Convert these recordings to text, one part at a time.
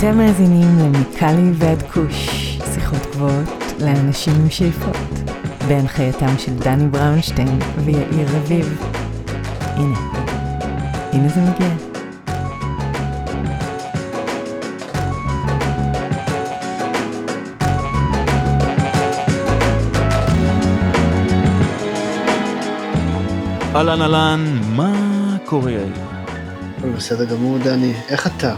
אתם מאזינים למיקלי ועד כוש, שיחות גבוהות לאנשים עם שאיפות, בהנחייתם של דני בראונשטיין ויאיר רביב. הנה, הנה זה מגיע. אהלן אהלן, מה קורה יאיר? בסדר גמור דני, איך אתה?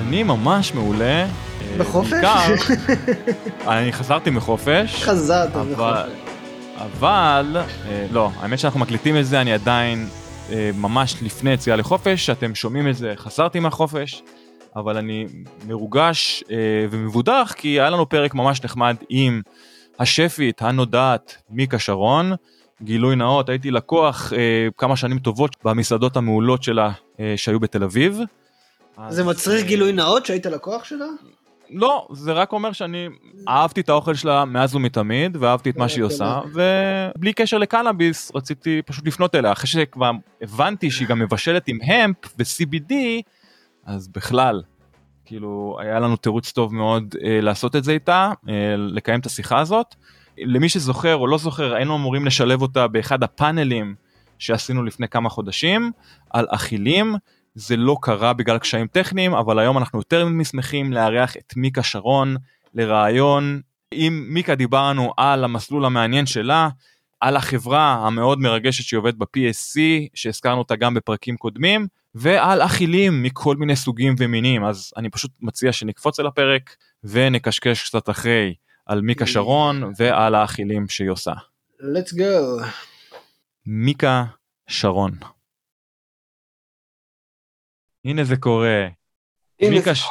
אני ממש מעולה. אה, בחופש? בעיקר, אני חזרתי מחופש. חזרת אבל, בחופש. אבל, אה, לא, האמת שאנחנו מקליטים את זה, אני עדיין אה, ממש לפני יציאה לחופש, אתם שומעים את זה, חזרתי מהחופש, אבל אני מרוגש ומבודח, כי היה לנו פרק ממש נחמד עם השפית הנודעת מיקה שרון. גילוי נאות, הייתי לקוח אה, כמה שנים טובות במסעדות המעולות שלה אה, שהיו בתל אביב. זה מצריך אה, גילוי נאות שהיית לקוח שלה? לא, זה רק אומר שאני אהבתי את האוכל שלה מאז ומתמיד, ואהבתי את מה שהיא עושה, ובלי קשר לקנאביס, רציתי פשוט לפנות אליה. אחרי שכבר הבנתי שהיא גם מבשלת עם המפ ו-CBD, אז בכלל, כאילו, היה לנו תירוץ טוב מאוד אה, לעשות את זה איתה, אה, לקיים את השיחה הזאת. למי שזוכר או לא זוכר, היינו אמורים לשלב אותה באחד הפאנלים שעשינו לפני כמה חודשים, על אכילים. זה לא קרה בגלל קשיים טכניים, אבל היום אנחנו יותר משמחים לארח את מיקה שרון לראיון. עם מיקה דיברנו על המסלול המעניין שלה, על החברה המאוד מרגשת שהיא עובדת ב-PSC, שהזכרנו אותה גם בפרקים קודמים, ועל אכילים מכל מיני סוגים ומינים, אז אני פשוט מציע שנקפוץ אל הפרק ונקשקש קצת אחרי על מיקה שרון ועל האכילים שהיא עושה. let's go. מיקה שרון. הנה זה קורה. הנה מיקה, זה ש...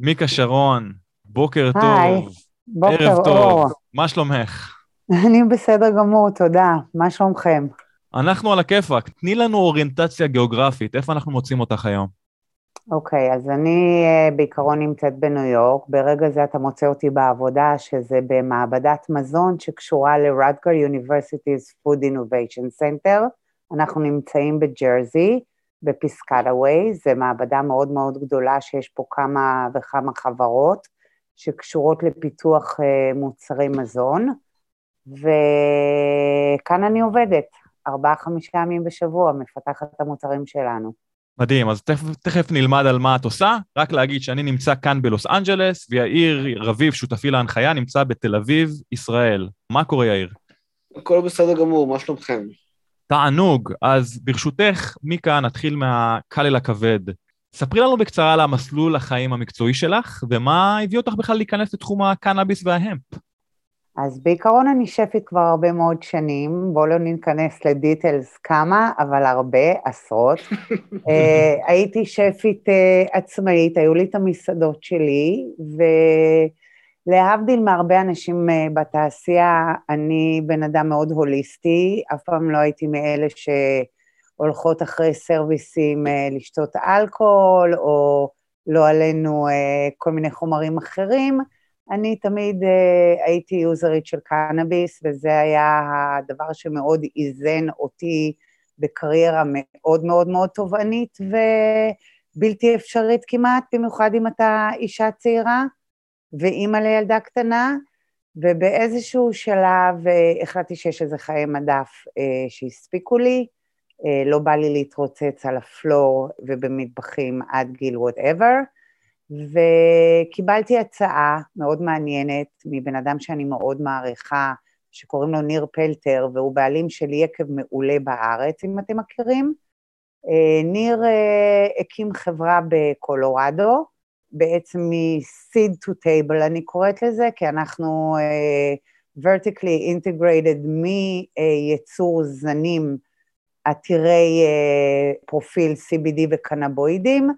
מיקה שרון, בוקר היי, טוב, בוקר ערב טוב, אור. מה שלומך? אני בסדר גמור, תודה. מה שלומכם? אנחנו על הכיפאק, תני לנו אוריינטציה גיאוגרפית, איפה אנחנו מוצאים אותך היום? אוקיי, אז אני אה, בעיקרון נמצאת בניו יורק. ברגע זה אתה מוצא אותי בעבודה, שזה במעבדת מזון שקשורה ל-Rutger University's Food Innovation Center. אנחנו נמצאים בג'רזי, בפסקדה ווי, זו מעבדה מאוד מאוד גדולה שיש פה כמה וכמה חברות שקשורות לפיתוח אה, מוצרי מזון, וכאן אני עובדת, ארבעה-חמישה ימים בשבוע, מפתחת את המוצרים שלנו. מדהים, אז תכף, תכף נלמד על מה את עושה, רק להגיד שאני נמצא כאן בלוס אנג'לס, ויאיר רביב, שותפי להנחיה, נמצא בתל אביב, ישראל. מה קורה יאיר? הכל בסדר גמור, מה שלומכם? תענוג, אז ברשותך, מיקה, נתחיל מהקל אל הכבד. ספרי לנו בקצרה על המסלול החיים המקצועי שלך, ומה הביא אותך בכלל להיכנס לתחום הקנאביס וההמפ. אז בעיקרון אני שפית כבר הרבה מאוד שנים, בואו לא ניכנס לדיטלס כמה, אבל הרבה, עשרות. אה, הייתי שפית אה, עצמאית, היו לי את המסעדות שלי, ולהבדיל מהרבה אנשים אה, בתעשייה, אני בן אדם מאוד הוליסטי, אף פעם לא הייתי מאלה שהולכות אחרי סרוויסים לשתות אלכוהול, או לא עלינו כל מיני חומרים אחרים. אני תמיד הייתי יוזרית של קנאביס, וזה היה הדבר שמאוד איזן אותי בקריירה מאוד מאוד מאוד תובענית ובלתי אפשרית כמעט, במיוחד אם אתה אישה צעירה ואימא לילדה קטנה, ובאיזשהו שלב אה, החלטתי שיש איזה חיי מדף אה, שהספיקו לי, אה, לא בא לי להתרוצץ על ה floor ובמטבחים עד גיל whatever, וקיבלתי הצעה מאוד מעניינת מבן אדם שאני מאוד מעריכה, שקוראים לו ניר פלטר, והוא בעלים של יקב מעולה בארץ, אם אתם מכירים. ניר הקים חברה בקולורדו, בעצם מ-seed to table אני קוראת לזה, כי אנחנו uh, vertically integrated מייצור זנים עתירי uh, פרופיל CBD וקנבואידים,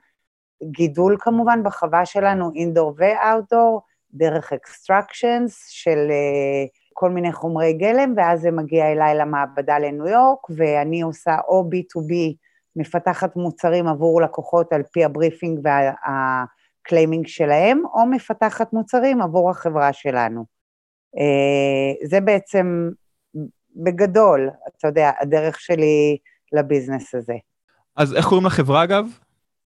גידול כמובן בחווה שלנו, אינדור ואוטדור, דרך extractions של אה, כל מיני חומרי גלם, ואז זה מגיע אליי למעבדה לניו יורק, ואני עושה או B2B, מפתחת מוצרים עבור לקוחות על פי ה briefing וה claiming שלהם, או מפתחת מוצרים עבור החברה שלנו. אה, זה בעצם בגדול, אתה יודע, הדרך שלי ל business הזה. אז איך קוראים לחברה אגב?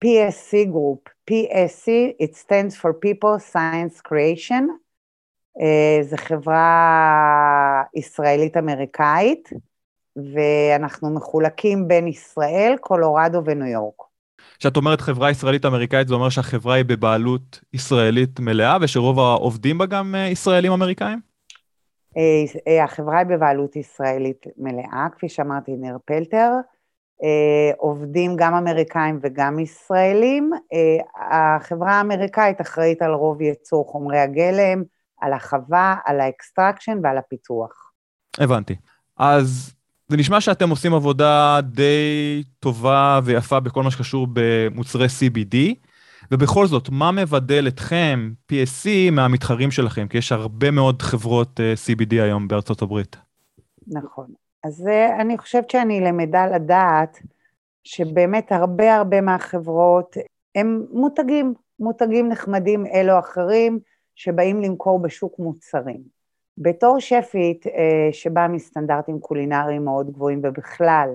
PSC Group, PSC, it stands for People Science Creation, uh, זו חברה ישראלית-אמריקאית, ואנחנו מחולקים בין ישראל, קולורדו וניו יורק. כשאת אומרת חברה ישראלית אמריקאית זה אומר שהחברה היא בבעלות ישראלית מלאה ושרוב העובדים בה גם אה, ישראלים אמריקאים? אה, אה, החברה היא בבעלות ישראלית מלאה, כפי שאמרתי, ניר פלטר. עובדים גם אמריקאים וגם ישראלים. החברה האמריקאית אחראית על רוב ייצור חומרי הגלם, על החווה, על ה extraction ועל הפיתוח. הבנתי. אז זה נשמע שאתם עושים עבודה די טובה ויפה בכל מה שקשור במוצרי CBD, ובכל זאת, מה מבדל אתכם, PSC, מהמתחרים שלכם? כי יש הרבה מאוד חברות אה, CBD היום בארצות הברית. נכון. אז אה, אני חושבת שאני למדה לדעת שבאמת הרבה הרבה מהחברות הם מותגים, מותגים נחמדים אלו אחרים שבאים למכור בשוק מוצרים. בתור שפית אה, שבאה מסטנדרטים קולינריים מאוד גבוהים ובכלל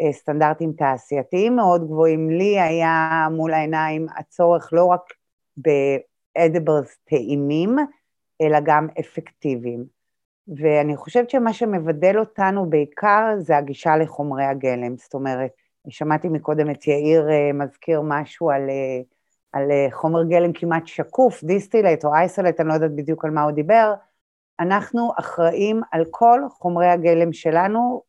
אה, סטנדרטים תעשייתיים מאוד גבוהים, לי היה מול העיניים הצורך לא רק ב-edibles טעימים, אלא גם אפקטיביים. ואני חושבת שמה שמבדל אותנו בעיקר זה הגישה לחומרי הגלם. זאת אומרת, שמעתי מקודם את יאיר אה, מזכיר משהו על, על חומר גלם כמעט שקוף, דיסטילט או אייסולט, אני לא יודעת בדיוק על מה הוא דיבר, אנחנו אחראים על כל חומרי הגלם שלנו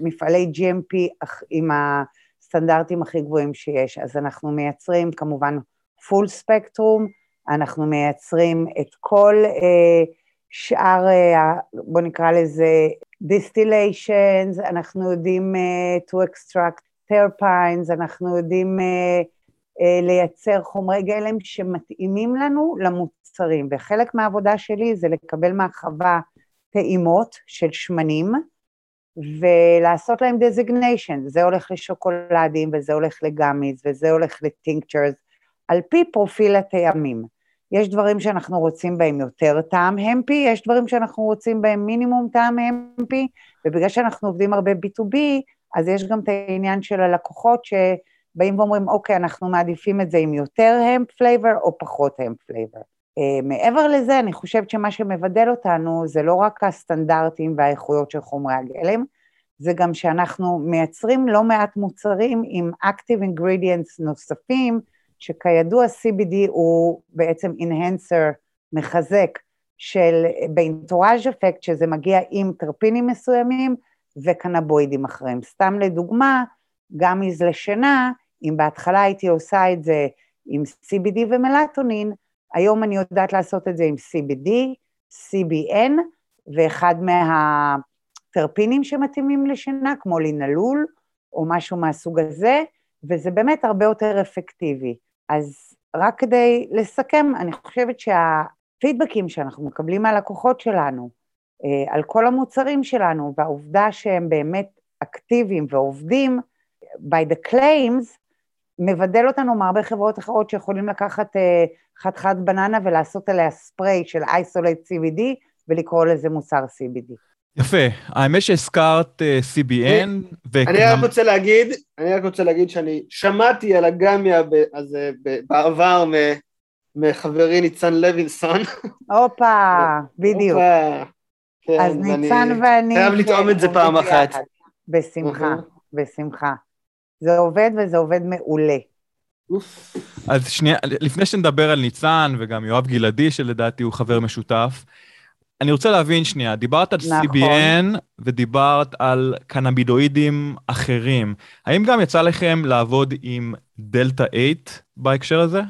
במפעלי GMP עם הסטנדרטים הכי גבוהים שיש. אז אנחנו מייצרים כמובן פול ספקטרום, אנחנו מייצרים את כל אה, שאר, אה, בוא נקרא לזה distillations, אנחנו יודעים אה, to extract terpines, אנחנו יודעים אה, לייצר חומרי גלם שמתאימים לנו למוצרים, וחלק מהעבודה שלי זה לקבל מהחווה טעימות של שמנים, ולעשות להם designation, זה הולך לשוקולדים וזה הולך לגאמיז וזה הולך לטינקצ'רס, על פי פרופיל הטעמים. יש דברים שאנחנו רוצים בהם יותר טעם hempy, יש דברים שאנחנו רוצים בהם מינימום טעם hempy, ובגלל שאנחנו עובדים הרבה B2B, אז יש גם את העניין של הלקוחות ש... באים ואומרים, אוקיי, אנחנו מעדיפים את זה עם יותר hemp flavor או פחות hemp flavor. אה, מעבר לזה, אני חושבת שמה שמבדל אותנו זה לא רק הסטנדרטים והאיכויות של חומרי הגלם, זה גם שאנחנו מייצרים לא מעט מוצרים עם Active Ingredients נוספים, שכידוע CBD הוא בעצם Enhancer מחזק של באינטוראז' אפקט, שזה מגיע עם טרפינים מסוימים וקנבואידים אחרים. סתם לדוגמה, גם מז לשינה, אם בהתחלה הייתי עושה את זה עם CBD ומלטונין, היום אני יודעת לעשות את זה עם CBD, CBN, ואחד מהטרפינים שמתאימים לשינה, כמו לינלול, או משהו מהסוג הזה, וזה באמת הרבה יותר אפקטיבי. אז רק כדי לסכם, אני חושבת שהפידבקים שאנחנו מקבלים מהלקוחות שלנו, אה, על כל המוצרים שלנו, והעובדה שהם באמת אקטיביים ועובדים, by the claims, מבדל אותנו מהרבה חברות אחרות שיכולים לקחת אה, חתיכת בננה ולעשות עליה ספרי של איסולייט CBD ולקרוא לזה מוצר CBD. יפה, האמת שהזכרת uh, אה, CBN. ו... אני רק רוצה להגיד, אני רק רוצה להגיד שאני שמעתי על הגמיה הזה בעבר מחברי ניצן לוינסון. הופה, בדיוק. כן, אז ניצן ואני... חייב לטעום את זה פעם אחת. בשמחה, בשמחה. זה עובד וזה עובד מעולה. אז שנייה, לפני שנדבר על ניצן וגם יואב גלעדי, שלדעתי הוא חבר משותף, אני רוצה להבין שנייה, דיברת על נכון. CBN ודיברת על קנבינואידים אחרים. האם גם יצא לכם לעבוד עם דלתא 8 בהקשר הזה?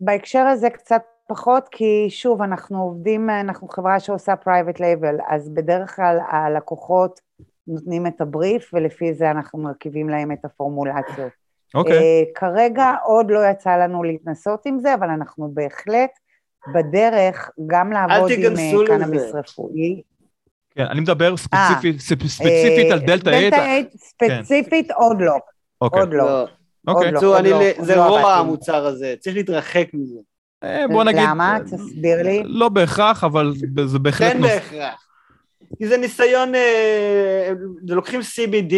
בהקשר הזה קצת פחות, כי שוב, אנחנו עובדים, אנחנו חברה שעושה private label, אז בדרך כלל הלקוחות נותנים את הבריף, ולפי זה אנחנו מרכיבים להם את הפורמולציות. אוקיי. Okay. אה, כרגע עוד לא יצא לנו להתנסות עם זה, אבל אנחנו בהחלט בדרך גם לעבוד עם אה, קנאביס רפואי. כן, אני מדבר ספציפית, 아, ספציפית uh, על דלתא 8. דלתא 8 ספציפית כן. עוד לא. אוקיי. עוד לא. אוקיי. בקיצור, לא, זה לא רוע המוצר הזה, צריך להתרחק מזה. בוא נגיד... למה? תסביר לי. לא בהכרח, אבל זה בהחלט... כן בהכרח. כי זה ניסיון, אה, לוקחים CBD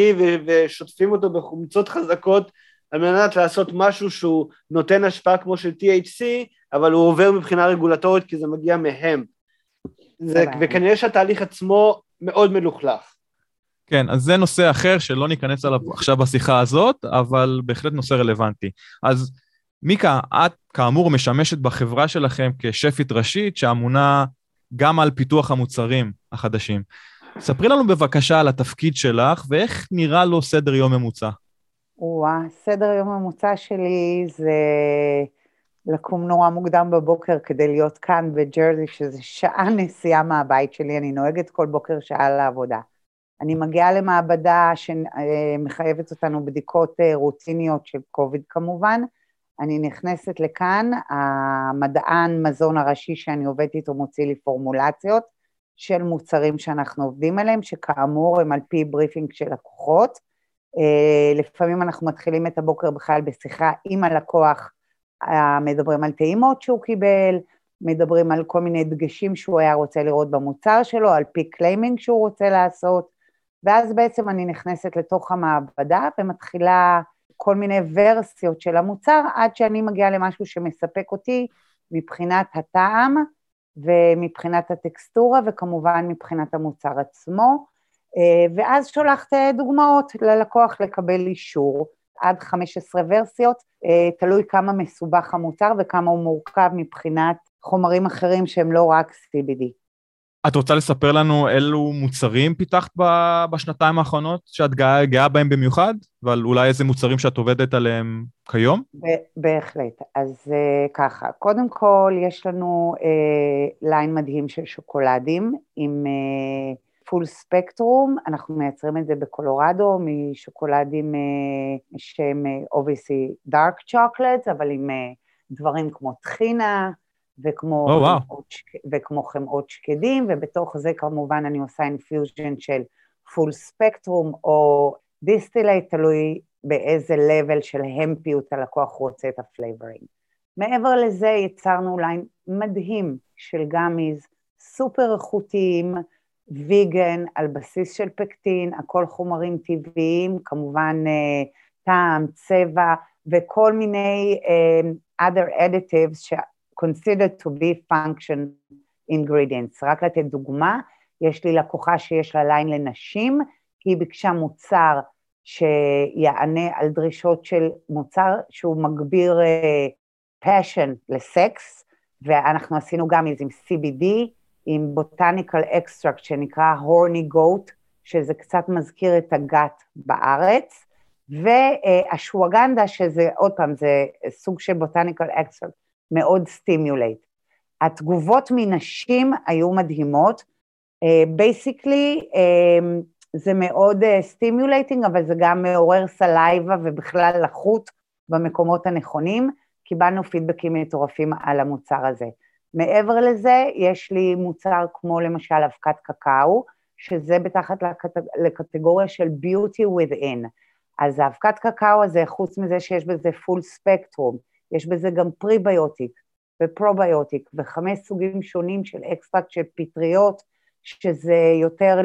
ושוטפים אותו בחומצות חזקות על מנת לעשות משהו שהוא נותן השפעה כמו של THC, אבל הוא עובר מבחינה רגולטורית כי זה מגיע מהם. זה, וכנראה שהתהליך עצמו מאוד מלוכלך. כן, אז זה נושא אחר שלא ניכנס עליו עכשיו בשיחה הזאת, אבל בהחלט נושא רלוונטי. אז מיקה, את כאמור משמשת בחברה שלכם כשפית ראשית שאמונה גם על פיתוח המוצרים החדשים. ספרי לנו בבקשה על התפקיד שלך ואיך נראה לו סדר יום ממוצע. וואה, סדר יום ממוצע שלי זה לקום נורא מוקדם בבוקר כדי להיות כאן בג'רזי, שזה שעה נסיעה מהבית שלי, אני נוהגת כל בוקר שעה לעבודה. אני מגיעה למעבדה שמחייבת אותנו בדיקות אה, רוטיניות של קוביד כמובן, אני נכנסת לכאן, המדען מזון הראשי שאני עובדת איתו מוציא לי פורמולציות של מוצרים שאנחנו עובדים עליהם, שכאמור הם על פי briefing של לקוחות. אה, לפעמים אנחנו מתחילים את הבוקר בכלל בשיחה עם הלקוח, אה, מדברים על טעימות שהוא קיבל, מדברים על כל מיני דגשים שהוא היה רוצה לראות במוצר שלו, על פי claiming שהוא רוצה לעשות, ואז בעצם אני נכנסת לתוך המעבדה ומתחילה כל מיני ורסיות של המוצר, עד שאני מגיעה למשהו שמספק אותי מבחינת הטעם ומבחינת הטקסטורה וכמובן מבחינת המוצר עצמו, אה, ואז שולחת דוגמאות ללקוח לקבל אישור, עד 15 ורסיות, אה, תלוי כמה מסובך המוצר וכמה הוא מורכב מבחינת חומרים אחרים שהם לא רק CBD. את רוצה לספר לנו אילו מוצרים פיתחת בשנתיים האחרונות שאת גאה, גאה בהם במיוחד? ועל אולי איזה מוצרים שאת עובדת עליהם כיום? בהחלט. אז uh, ככה, קודם כל יש לנו uh, ליין מדהים של שוקולדים עם full אה, spectrum, אנחנו מייצרים את זה בקולורדו משוקולדים אה, שהם obviously dark chocolate, אבל עם אה, דברים כמו טחינה, וכמו, oh, wow. חמאות, וכמו חמאות שקדים, ובתוך זה כמובן אני עושה infusion של full spectrum או distillate, תלוי באיזה level של המפיות הלקוח רוצה את ה flavoring. מעבר לזה יצרנו ליין מדהים של gummies, סופר איכותיים, vegan, על בסיס של פקטין, הכל חומרים טבעיים, כמובן אה, טעם, צבע וכל מיני אה, other additives considered to be functional ingredients. רק לתת דוגמה, יש לי לקוחה שיש לה ליין לנשים, היא ביקשה מוצר שיענה על דרישות של מוצר שהוא מגביר אה, passion לסקס, ואנחנו עשינו גם איזה עם CBD, עם botanical extract שנקרא horny goat, שזה קצת מזכיר את הגת בארץ, ואשווגנדה, שזה עוד פעם, זה סוג של botanical extract, מאוד stimulate. התגובות מנשים היו מדהימות. basically אה, אמ, זה מאוד stimulating, אה, אבל זה גם מעורר saliva ובכלל לחות במקומות הנכונים. קיבלנו פידבקים מטורפים על המוצר הזה. מעבר לזה, יש לי מוצר כמו למשל אבקת קקאו, שזה בתחת לקט... לקטגוריה של beauty within. אז האבקת קקאו הזה, חוץ מזה שיש בזה full spectrum, יש בזה גם prebiotic ו probiotic וחמש סוגים שונים של extract של פטריות, שזה יותר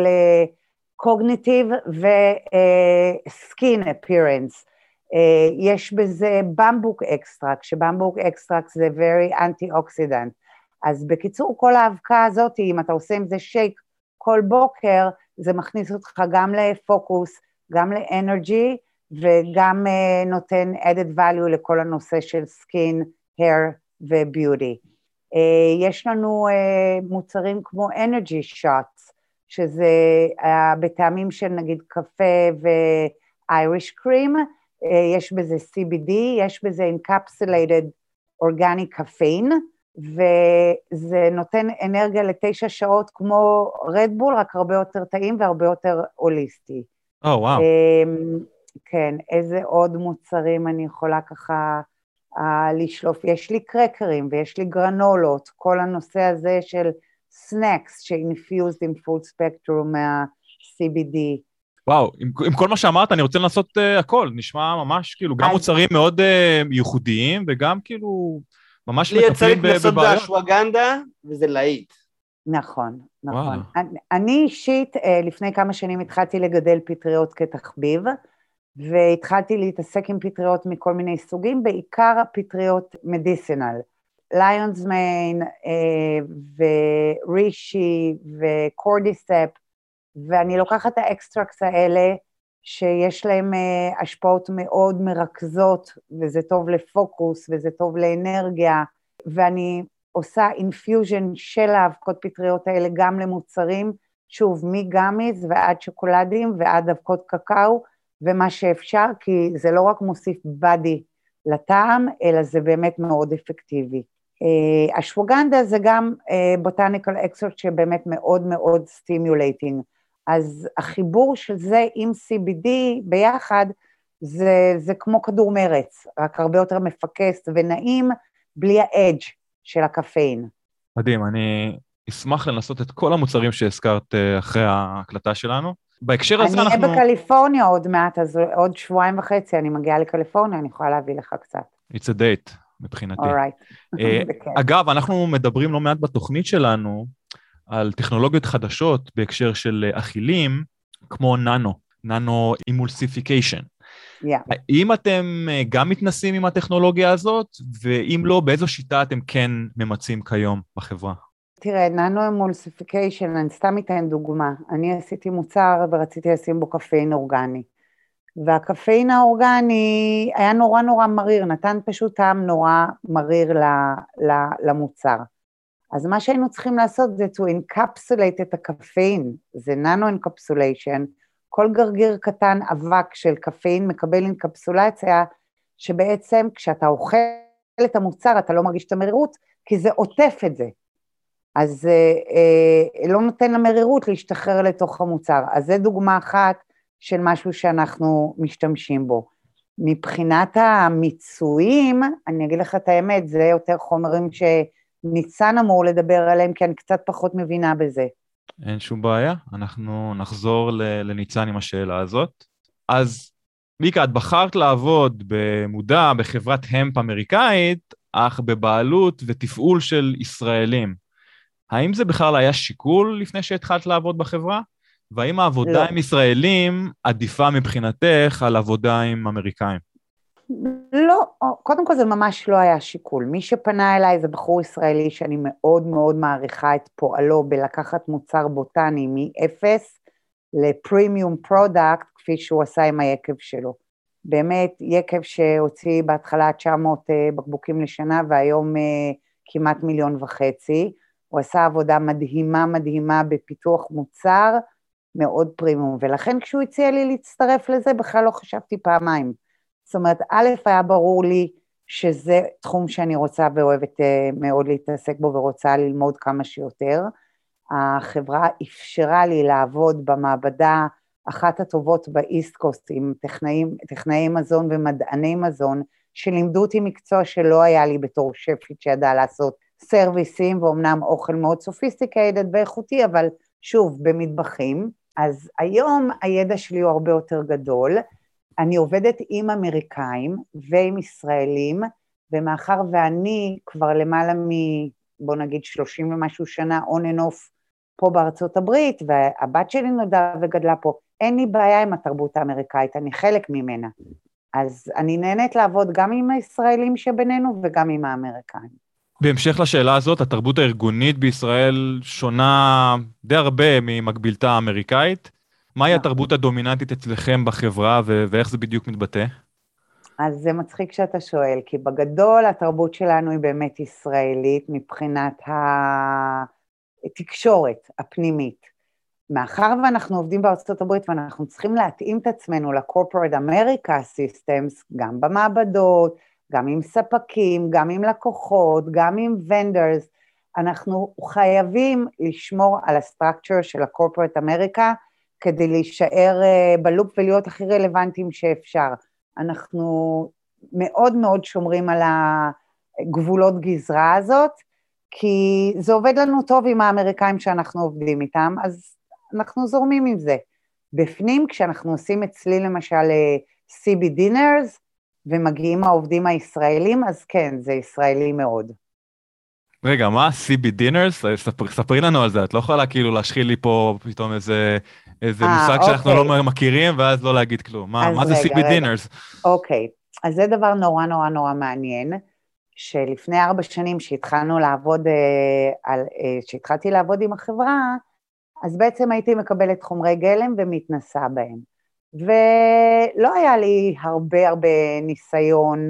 ל cognitive ו skin appearance. יש בזה במבוק extract, שבמבוק extract זה very anti-oxidant. אז בקיצור, כל האבקה הזאת, אם אתה עושה עם זה שייק כל בוקר, זה מכניס אותך גם לפוקוס, גם ל energy, וגם אה, נותן added value לכל הנושא של skin, hair ו beauty. אה, יש לנו אה, מוצרים כמו energy shots, שזה uh, בטעמים של נגיד קפה ו-Irish cream, uh, יש בזה CBD, יש בזה encapsulated organic caffeine, וזה נותן אנרגיה לתשע שעות כמו רדבול, רק הרבה יותר טעים והרבה יותר הוליסטי. או, oh, וואו. Wow. כן, איזה עוד מוצרים אני יכולה ככה uh, לשלוף? יש לי קרקרים ויש לי גרנולות, כל הנושא הזה של snacks ש infused עם full spectrum מה-CBD. וואו, עם, עם כל מה שאמרת אני רוצה לנסות אה, הכל, נשמע ממש כאילו גם מוצרים מאוד אה, ייחודיים וגם כאילו ממש מטפלים בבעיות. לי יצא לי לנסות באשווגנדה וזה להיט. נכון, נכון. אני, אני אישית לפני כמה שנים התחלתי לגדל פטריות כתחביב, והתחלתי להתעסק עם פטריות מכל מיני סוגים, בעיקר הפטריות medicinal. lion's mane ו reishi ו cordyceps, ואני לוקחת את ה extracts האלה, שיש להם אה, השפעות מאוד מרכזות, וזה טוב לפוקוס, וזה טוב לאנרגיה, ואני עושה infusion של האבקות פטריות האלה גם למוצרים, שוב, מ gummies ועד שוקולדים ועד אבקות קקאו, ומה שאפשר, כי זה לא רק מוסיף בדי לטעם, אלא זה באמת מאוד אפקטיבי. Uh, אשווגנדה זה גם botanical uh, אקסוט שבאמת מאוד מאוד stimulating. אז החיבור של זה עם CBD ביחד, זה, זה כמו כדור מרץ, רק הרבה יותר מפוקס ונעים, בלי ה edge של הקפאין. מדהים, אני אשמח לנסות את כל המוצרים שהזכרת אה, אחרי ההקלטה שלנו. בהקשר הזה אנחנו... אני אהיה בקליפורניה עוד מעט, אז עוד שבועיים וחצי אני מגיעה לקליפורניה, אני יכולה להביא לך קצת. It's a date, מבחינתי. Right. אה, אגב, אנחנו מדברים לא מעט בתוכנית שלנו על טכנולוגיות חדשות בהקשר של אכילים, כמו ננו, ננו emulsification. Yeah. האם אתם אה, גם מתנסים עם הטכנולוגיה הזאת, ואם לא, באיזו שיטה אתם כן ממצים כיום בחברה? תראה, ננו emulsification, אני סתם אתן דוגמה. אני עשיתי מוצר ורציתי לשים בו קפאין אורגני. והקפאין האורגני היה נורא נורא מריר, נתן פשוט טעם נורא מריר למוצר. אז מה שהיינו צריכים לעשות זה to encapsulate את הקפאין, זה ננו אנקפסוליישן, כל גרגיר קטן אבק של קפאין מקבל אינקפסולציה, שבעצם כשאתה אוכל את המוצר אתה לא מרגיש את המרירות, כי זה עוטף את זה. אז אה, אה, לא נותן למרירות להשתחרר לתוך המוצר. אז זה דוגמה אחת של משהו שאנחנו משתמשים בו. מבחינת המיצויים, אני אגיד לך את האמת, זה יותר חומרים ש... ניצן אמור לדבר עליהם, כי אני קצת פחות מבינה בזה. אין שום בעיה, אנחנו נחזור לניצן עם השאלה הזאת. אז מיקה, את בחרת לעבוד במודע בחברת המפ אמריקאית, אך בבעלות ותפעול של ישראלים. האם זה בכלל היה שיקול לפני שהתחלת לעבוד בחברה? והאם העבודה לא. עם ישראלים עדיפה מבחינתך על עבודה עם אמריקאים? לא, קודם כל זה ממש לא היה שיקול. מי שפנה אליי זה בחור ישראלי שאני מאוד מאוד מעריכה את פועלו בלקחת מוצר בוטני מאפס ל premium product, כפי שהוא עשה עם היקב שלו. באמת, יקב שהוציא בהתחלה 900 אה, בקבוקים לשנה והיום אה, כמעט מיליון וחצי. הוא עשה עבודה מדהימה מדהימה בפיתוח מוצר מאוד פרימיום, ולכן כשהוא הציע לי להצטרף לזה בכלל לא חשבתי פעמיים. זאת אומרת, א', היה ברור לי שזה תחום שאני רוצה ואוהבת uh, מאוד להתעסק בו ורוצה ללמוד כמה שיותר. החברה אפשרה לי לעבוד במעבדה אחת הטובות ב East Coast עם טכנאים, טכנאי מזון ומדעני מזון, שלימדו אותי מקצוע שלא היה לי בתור שפית שידעה לעשות סרוויסים, ואומנם אוכל מאוד sophisticated ואיכותי, אבל שוב, במטבחים. אז היום הידע שלי הוא הרבה יותר גדול, אני עובדת עם אמריקאים ועם ישראלים, ומאחר ואני כבר למעלה מ... בוא נגיד שלושים ומשהו שנה on and off פה בארצות הברית, והבת שלי נולדה וגדלה פה, אין לי בעיה עם התרבות האמריקאית, אני חלק ממנה. אז אני נהנית לעבוד גם עם הישראלים שבינינו וגם עם האמריקאים. בהמשך לשאלה הזאת, התרבות הארגונית בישראל שונה די הרבה ממקבילתה האמריקאית. מהי התרבות הדומיננטית אצלכם בחברה ו- ואיך זה בדיוק מתבטא? אז זה מצחיק שאתה שואל, כי בגדול התרבות שלנו היא באמת ישראלית מבחינת התקשורת הפנימית. מאחר ואנחנו עובדים בארצות הברית ואנחנו צריכים להתאים את עצמנו ל-corporate America systems, גם במעבדות, גם עם ספקים, גם עם לקוחות, גם עם vendors, אנחנו חייבים לשמור על ה-structure של ה-corporate America, כדי להישאר אה, בלופ ולהיות הכי רלוונטיים שאפשר. אנחנו מאוד מאוד שומרים על הגבולות גזרה הזאת, כי זה עובד לנו טוב עם האמריקאים שאנחנו עובדים איתם, אז אנחנו זורמים עם זה. בפנים, כשאנחנו עושים אצלי למשל אה, CB dinners, ומגיעים העובדים הישראלים, אז כן, זה ישראלי מאוד. רגע, מה CB dinners? ספרי לנו על זה, את לא יכולה כאילו להשחיל לי פה פתאום איזה, איזה אה, אה, מושג אוקיי. שאנחנו לא מכירים, ואז לא להגיד כלום. מה, מה זה CB dinners? אוקיי, אז זה דבר נורא נורא נורא מעניין, שלפני ארבע שנים שהתחלנו לעבוד, אה, אה, שהתחלתי לעבוד עם החברה, אז בעצם הייתי מקבלת חומרי גלם ומתנסה בהם. ולא היה לי הרבה הרבה ניסיון,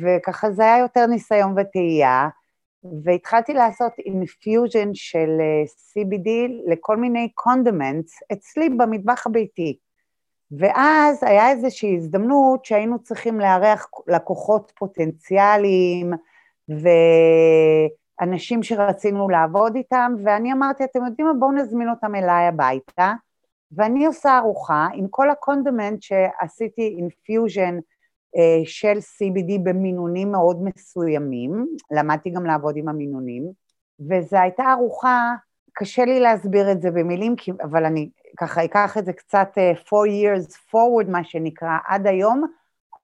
וככה זה היה יותר ניסיון וטעייה, והתחלתי לעשות infusion של אה, CBD לכל מיני condiments אצלי במטבח הביתי. ואז היה איזושהי הזדמנות שהיינו צריכים לארח לקוחות פוטנציאליים ואנשים שרצינו לעבוד איתם, ואני אמרתי, אתם יודעים מה, בואו נזמין אותם אליי הביתה, ואני עושה ארוחה עם כל ה condiments שעשיתי infusion אה, של CBD במינונים מאוד מסוימים, למדתי גם לעבוד עם המינונים, וזו הייתה ארוחה, קשה לי להסביר את זה במילים, אבל אני ככה אקח את זה קצת uh, four years forward, מה שנקרא, עד היום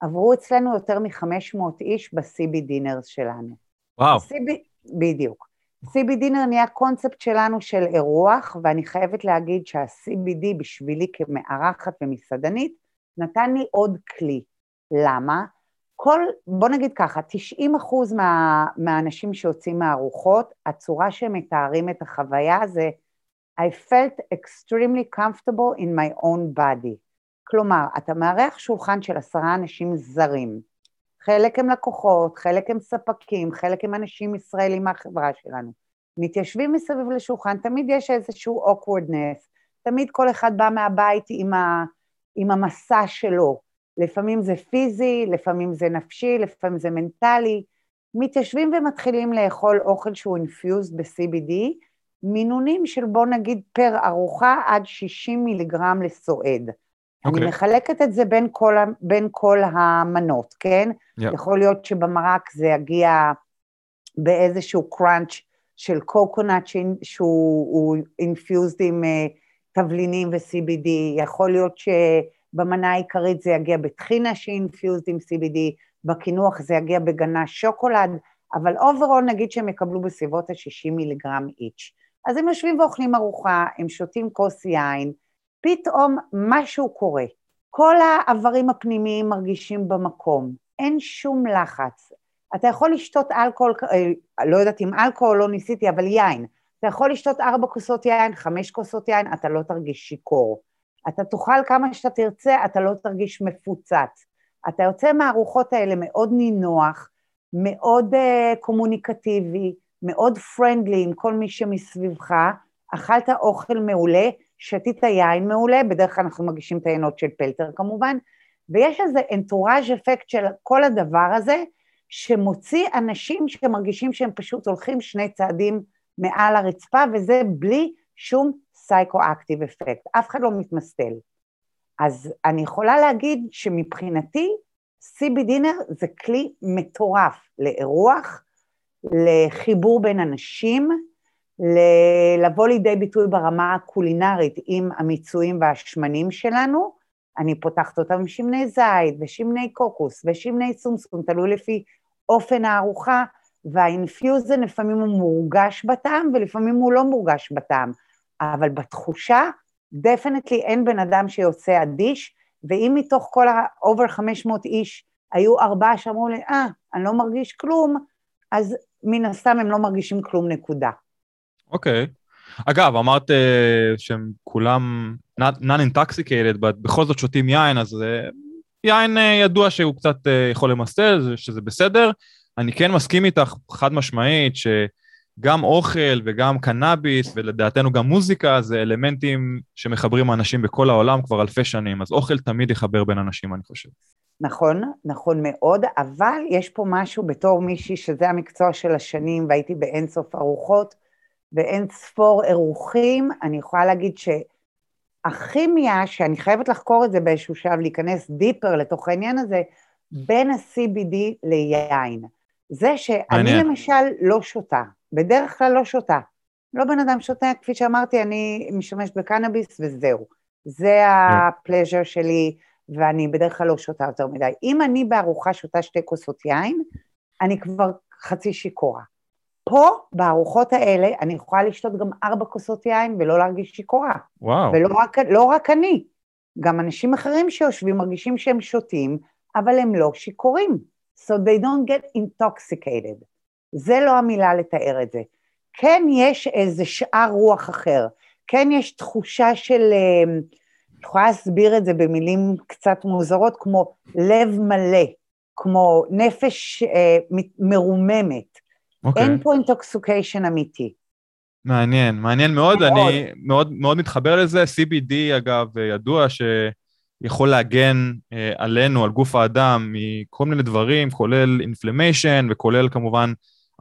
עברו אצלנו יותר מ-500 איש ב-CB dinners שלנו. וואו. CB, בדיוק. CB דינר נהיה קונספט שלנו של אירוח, ואני חייבת להגיד שה-CBD בשבילי כמארחת ומסעדנית, נתן לי עוד כלי. למה? כל, בוא נגיד ככה, 90 אחוז מה, מהאנשים שיוצאים מהארוחות, הצורה שהם מתארים את החוויה זה I felt extremely comfortable in my own body. כלומר, אתה מארח שולחן של עשרה אנשים זרים. חלק הם לקוחות, חלק הם ספקים, חלק הם אנשים ישראלים מהחברה שלנו. מתיישבים מסביב לשולחן, תמיד יש איזשהו awkwardness, תמיד כל אחד בא מהבית עם, ה, עם המסע שלו. לפעמים זה פיזי, לפעמים זה נפשי, לפעמים זה מנטלי. מתיישבים ומתחילים לאכול אוכל שהוא אינפיוזד ב-CBD, מינונים של בוא נגיד פר ארוחה עד 60 מיליגרם לסועד. Okay. אני אוקיי. מחלקת את זה בין כל, בין כל המנות, כן? Yeah. יכול להיות שבמרק זה יגיע באיזשהו crunch של coconut שהוא infused עם uh, תבלינים ו-CBD, יכול להיות ש... במנה העיקרית זה יגיע בטחינה ש infused עם CBD, בקינוח זה יגיע בגנאש שוקולד, אבל overall נגיד שהם יקבלו בסביבות ה-60 מיליגרם each. אז הם יושבים ואוכלים ארוחה, הם שותים כוס יין, פתאום משהו קורה. כל האיברים הפנימיים מרגישים במקום, אין שום לחץ. אתה יכול לשתות אלכוהול, אה, לא יודעת אם אלכוהול לא ניסיתי, אבל יין. אתה יכול לשתות ארבע כוסות יין, חמש כוסות יין, אתה לא תרגיש שיכור. אתה תאכל כמה שאתה תרצה, אתה לא תרגיש מפוצץ. אתה יוצא מהארוחות האלה מאוד נינוח, מאוד uh, קומוניקטיבי, מאוד פרנדלי עם כל מי שמסביבך, אכלת אוכל מעולה, שתית יין מעולה, בדרך כלל אנחנו מגישים את העיינות של פלטר כמובן, ויש איזה אנטוראז' אפקט של כל הדבר הזה, שמוציא אנשים שמרגישים שהם פשוט הולכים שני צעדים מעל הרצפה, וזה בלי שום סייקו-אקטיב אפקט, אף אחד לא מתמסטל. אז אני יכולה להגיד שמבחינתי CB דינר זה כלי מטורף לאירוח, לחיבור בין אנשים, לבוא לידי ביטוי ברמה הקולינרית עם המיצויים והשמנים שלנו, אני פותחת אותם עם שמני זית ושמני קוקוס ושמני סומסום, תלוי לפי אופן הארוחה, וה infusion לפעמים הוא מורגש בטעם ולפעמים הוא לא מורגש בטעם. אבל בתחושה, definitely אין בן אדם שיוצא אדיש, ואם מתוך כל ה-over 500 איש היו ארבעה שאמרו לי, אה, אני לא מרגיש כלום, אז מן הסתם הם לא מרגישים כלום, נקודה. אוקיי. אגב, אמרת uh, שהם כולם non-intoxicated, בכל זאת שותים יין, אז uh, יין uh, ידוע שהוא קצת יכול למסטל, שזה בסדר. אני כן מסכים איתך חד משמעית, ש... גם אוכל וגם קנאביס ולדעתנו גם מוזיקה זה אלמנטים שמחברים אנשים בכל העולם כבר אלפי שנים, אז אוכל תמיד יחבר בין אנשים אני חושב. נכון, נכון מאוד, אבל יש פה משהו בתור מישהי שזה המקצוע של השנים והייתי באין סוף ארוחות ואין ספור אירוחים, אני יכולה להגיד שהכימיה, שאני חייבת לחקור את זה באיזשהו שלב, להיכנס דיפר לתוך העניין הזה, בין ה-CBD ליין. זה שאני מעניין. למשל לא שותה, בדרך כלל לא שותה. לא בן אדם שותה, כפי שאמרתי, אני משתמשת בקנאביס וזהו. זה הפלז'ר שלי, ואני בדרך כלל לא שותה יותר מדי. אם אני בארוחה שותה שתי כוסות יין, אני כבר חצי שיכורה. פה, בארוחות האלה, אני יכולה לשתות גם ארבע כוסות יין ולא להרגיש שיכורה. וואו. ולא רק, לא רק אני, גם אנשים אחרים שיושבים מרגישים שהם שותים, אבל הם לא שיכורים. So they don't get intoxicated. זה לא המילה לתאר את זה. כן יש איזה שאר רוח אחר, כן יש תחושה של, אה, אני יכולה להסביר את זה במילים קצת מוזרות, כמו לב מלא, כמו נפש אה, מרוממת. אוקיי. אין פה intoxication אמיתי. מעניין, מעניין מאוד, מאוד. אני מאוד, מאוד מתחבר לזה. CBD, אגב, ידוע שיכול להגן אה, עלינו, על גוף האדם, מכל מיני דברים, כולל inflammation וכולל כמובן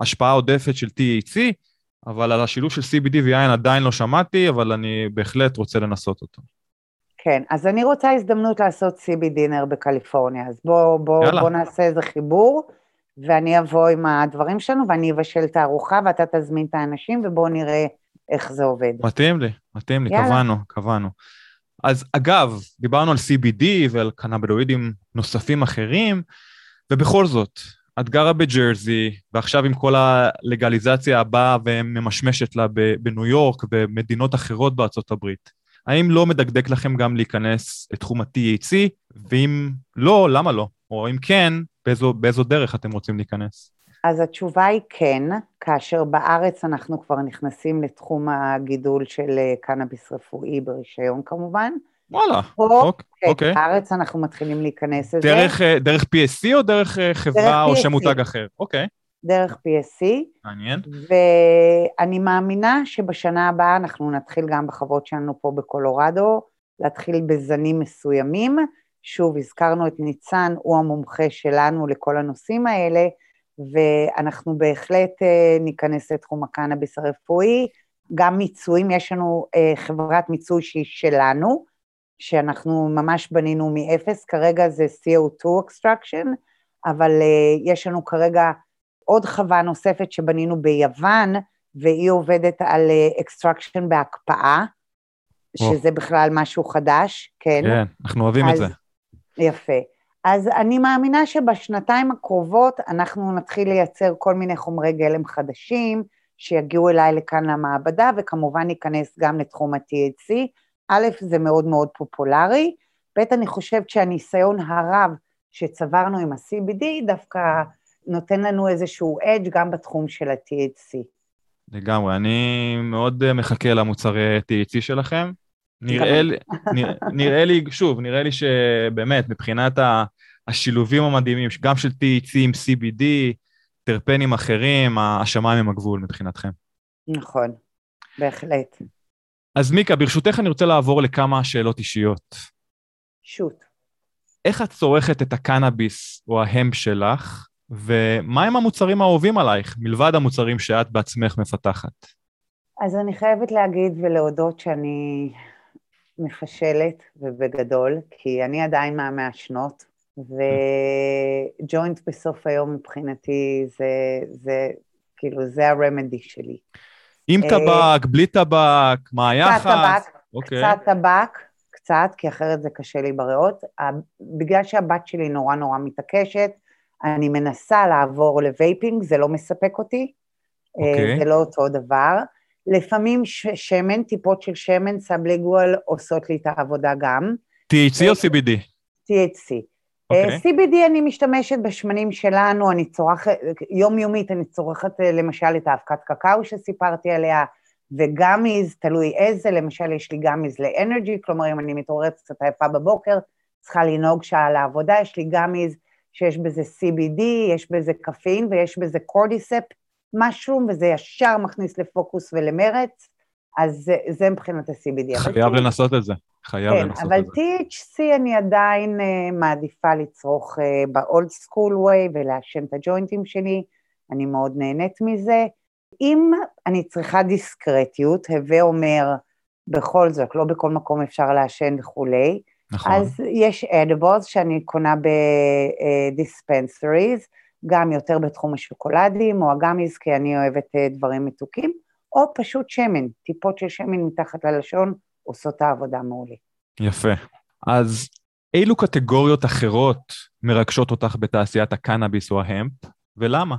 השפעה עודפת של THC, אבל על השילוב של CBD ויין עדיין לא שמעתי, אבל אני בהחלט רוצה לנסות אותו. כן, אז אני רוצה הזדמנות לעשות CB דינר בקליפורניה, אז בוא, בוא. בוא נעשה איזה חיבור, ואני אבוא עם הדברים שלנו, ואני אבשל את הארוחה, ואתה תזמין את האנשים, ובואו נראה איך זה עובד. מתאים לי, מתאים לי, יאללה. קבענו, קבענו. אז אגב, דיברנו על CBD ועל קנבדואידים נוספים אחרים, ובכל זאת, את גרה בג'רזי, ועכשיו עם כל הלגליזציה הבאה וממשמשת לה בניו יורק ובמדינות אחרות בארצות הברית, האם לא מדקדק לכם גם להיכנס לתחום ה-THC? ואם לא, למה לא? או אם כן, באיזו, באיזו דרך אתם רוצים להיכנס? אז התשובה היא כן, כאשר בארץ אנחנו כבר נכנסים לתחום הגידול של אה, קנאביס רפואי ברישיון כמובן. וואלה, פה, אוק- כן, אוקיי. בארץ אנחנו מתחילים להיכנס לזה. דרך, אה, דרך PSC או דרך אה, חברה או PSC. שם מותג אחר? אוקיי, דרך PSC, מעניין. ואני מאמינה שבשנה הבאה אנחנו נתחיל גם בחוות שלנו פה בקולורדו, להתחיל בזנים מסוימים. שוב, הזכרנו את ניצן, הוא המומחה שלנו לכל הנושאים האלה, ואנחנו בהחלט אה, ניכנס לתחום הקנאביס הרפואי. גם מיצויים, יש לנו אה, חברת מיצוי שהיא שלנו, שאנחנו ממש בנינו מאפס, כרגע זה CO2 extraction, אבל אה, יש לנו כרגע עוד חווה נוספת שבנינו ביוון, והיא עובדת על extraction בהקפאה. שזה בכלל משהו חדש, כן. כן, אנחנו אוהבים את אז- זה. יפה. אז אני מאמינה שבשנתיים הקרובות אנחנו נתחיל לייצר כל מיני חומרי גלם חדשים, שיגיעו אליי לכאן למעבדה, וכמובן ניכנס גם לתחום ה-THC. א', זה מאוד מאוד פופולרי, ב', אני חושבת שהניסיון הרב שצברנו עם ה-CBD דווקא נותן לנו איזשהו אדג' גם בתחום של ה-THC. לגמרי, אני מאוד אה, מחכה למוצרי THC שלכם. נראה לי, נראה, נראה לי, שוב, נראה לי שבאמת, מבחינת השילובים המדהימים, גם של THC עם CBD, טרפנים אחרים, השמיים הם הגבול מבחינתכם. נכון, בהחלט. אז מיקה, ברשותך אני רוצה לעבור לכמה שאלות אישיות. שוט. איך את צורכת את הקנאביס או ההמפ שלך, ומהם המוצרים האהובים עלייך, מלבד המוצרים שאת בעצמך מפתחת? אז אני חייבת להגיד ולהודות שאני מפשלת ובגדול, כי אני עדיין מהמעשנות, וג'וינט בסוף היום מבחינתי זה, זה כאילו, זה ה remedy שלי. עם אה, טבק, בלי טבק, מה היחס? קצת טבק, אוקיי. קצת טבק, קצת, כי אחרת זה קשה לי בריאות. בגלל שהבת שלי נורא נורא מתעקשת, אני מנסה לעבור ל vaping, זה לא מספק אותי, אה, אוקיי. זה לא אותו דבר. לפעמים שמן, טיפות של שמן, sublingual עושות לי את העבודה גם, THC או CBD? THC. אוקיי. אה, CBD אני משתמשת בשמנים שלנו, אני צורכת, יומיומית אני צורכת אה, למשל את האבקת קקאו שסיפרתי עליה, וגאמיז, תלוי איזה, למשל יש לי גאמיז לאנרג'י, כלומר אם אני מתעוררת קצת עייפה בבוקר, צריכה לנהוג שעה לעבודה, יש לי גאמיז שיש בזה CBD, יש בזה קפאין ויש בזה קורדיספ משרום, וזה ישר מכניס לפוקוס ולמרץ, אז זה, זה מבחינת ה-CBD. אבל חייב THC לנסות את זה. חייב כן, לנסות אבל את זה. THC אני עדיין uh, מעדיפה לצרוך uh, ב-old school way ולעשן את הג'וינטים שלי, אני מאוד נהנית מזה. אם אני צריכה דיסקרטיות, הווה אומר, בכל זאת, לא בכל מקום אפשר לעשן וכולי, נכון. אז יש אדיבלס שאני קונה בדיספנסריז, גם יותר בתחום השוקולדים או הגאמיז, כי אני אוהבת אה, דברים מתוקים, או פשוט שמן, טיפות של שמן מתחת ללשון עושות העבודה מעולה. יפה. אז אילו קטגוריות אחרות מרגשות אותך בתעשיית הקנאביס או ההמפ, ולמה?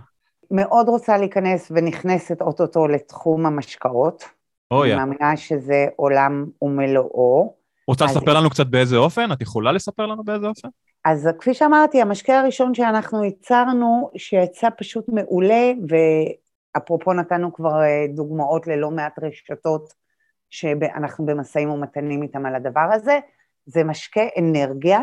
מאוד רוצה להיכנס ונכנסת אוטוטו לתחום המשקאות. אוי, אני מאמינה שזה עולם ומלואו. רוצה אז- לספר לנו קצת באיזה אופן? את יכולה לספר לנו באיזה אופן? אז כפי שאמרתי, המשקה הראשון שאנחנו ייצרנו, שיצא פשוט מעולה, ואפרופו נתנו כבר אה, דוגמאות ללא מעט רשתות שאנחנו במשאים ומתנים איתם על הדבר הזה, זה משקה אנרגיה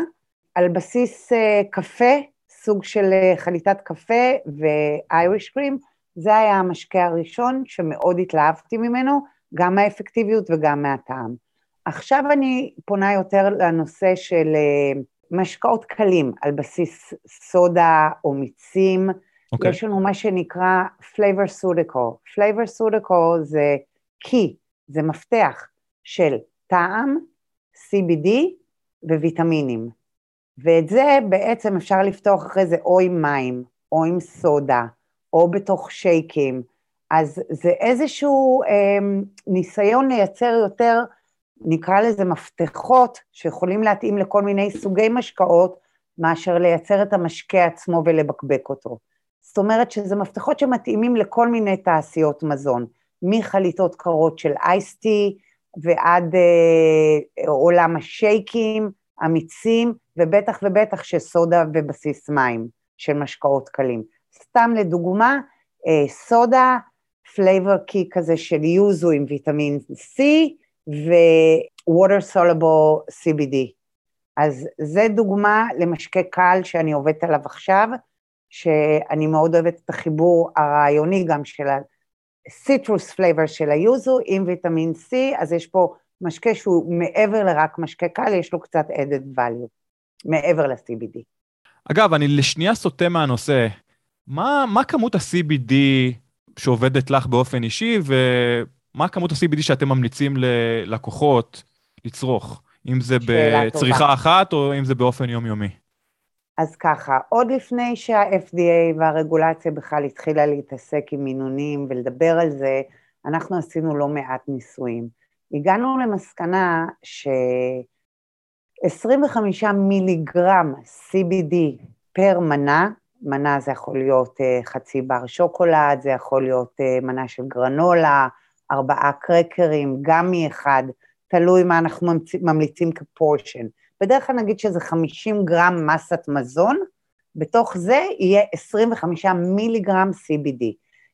על בסיס אה, קפה, סוג של אה, חליטת קפה ואייריש קרים, זה היה המשקה הראשון שמאוד התלהבתי ממנו, גם מהאפקטיביות וגם מהטעם. עכשיו אני פונה יותר לנושא של משקאות קלים על בסיס סודה או מיצים. אוקיי. יש לנו מה שנקרא flavor sudical. flavor sudical זה קי, זה מפתח של טעם, CBD וויטמינים. ואת זה בעצם אפשר לפתוח אחרי זה או עם מים, או עם סודה, או בתוך שייקים. אז זה איזשהו אה, ניסיון לייצר יותר, נקרא לזה מפתחות, שיכולים להתאים לכל מיני סוגי משקאות, מאשר לייצר את המשקה עצמו ולבקבק אותו. זאת אומרת שזה מפתחות שמתאימים לכל מיני תעשיות מזון, מחליטות קרות של ice tea ועד אה, עולם השייקים, המיצים, ובטח ובטח שסודה ובסיס מים של משקאות קלים. סתם לדוגמה, אה, סודה, flavor key כזה של יוזו עם ויטמין C ו-water soluble CBD. אז זה דוגמה למשקה קל שאני עובדת עליו עכשיו, שאני מאוד אוהבת את החיבור הרעיוני גם של ה-citrus flavor של היוזו עם ויטמין C, אז יש פה משקה שהוא מעבר לרק משקה קל, יש לו קצת added value, מעבר ל-CBD. אגב, אני לשנייה סוטה מהנושא. מה, מה כמות ה-CBD שעובדת לך באופן אישי, ומה כמות ה-CBD שאתם ממליצים ללקוחות לצרוך? אם זה בצריכה טובה. אחת, או אם זה באופן יומיומי? אז ככה, עוד לפני שה-FDA והרגולציה בכלל התחילה להתעסק עם מינונים ולדבר על זה, אנחנו עשינו לא מעט ניסויים. הגענו למסקנה ש-25 מיליגרם CBD פר מנה, מנה זה יכול להיות uh, חצי בר שוקולד, זה יכול להיות uh, מנה של גרנולה, ארבעה קרקרים, גם מאחד, תלוי מה אנחנו ממליצים כפורשן. בדרך כלל נגיד שזה 50 גרם מסת מזון, בתוך זה יהיה 25 מיליגרם CBD.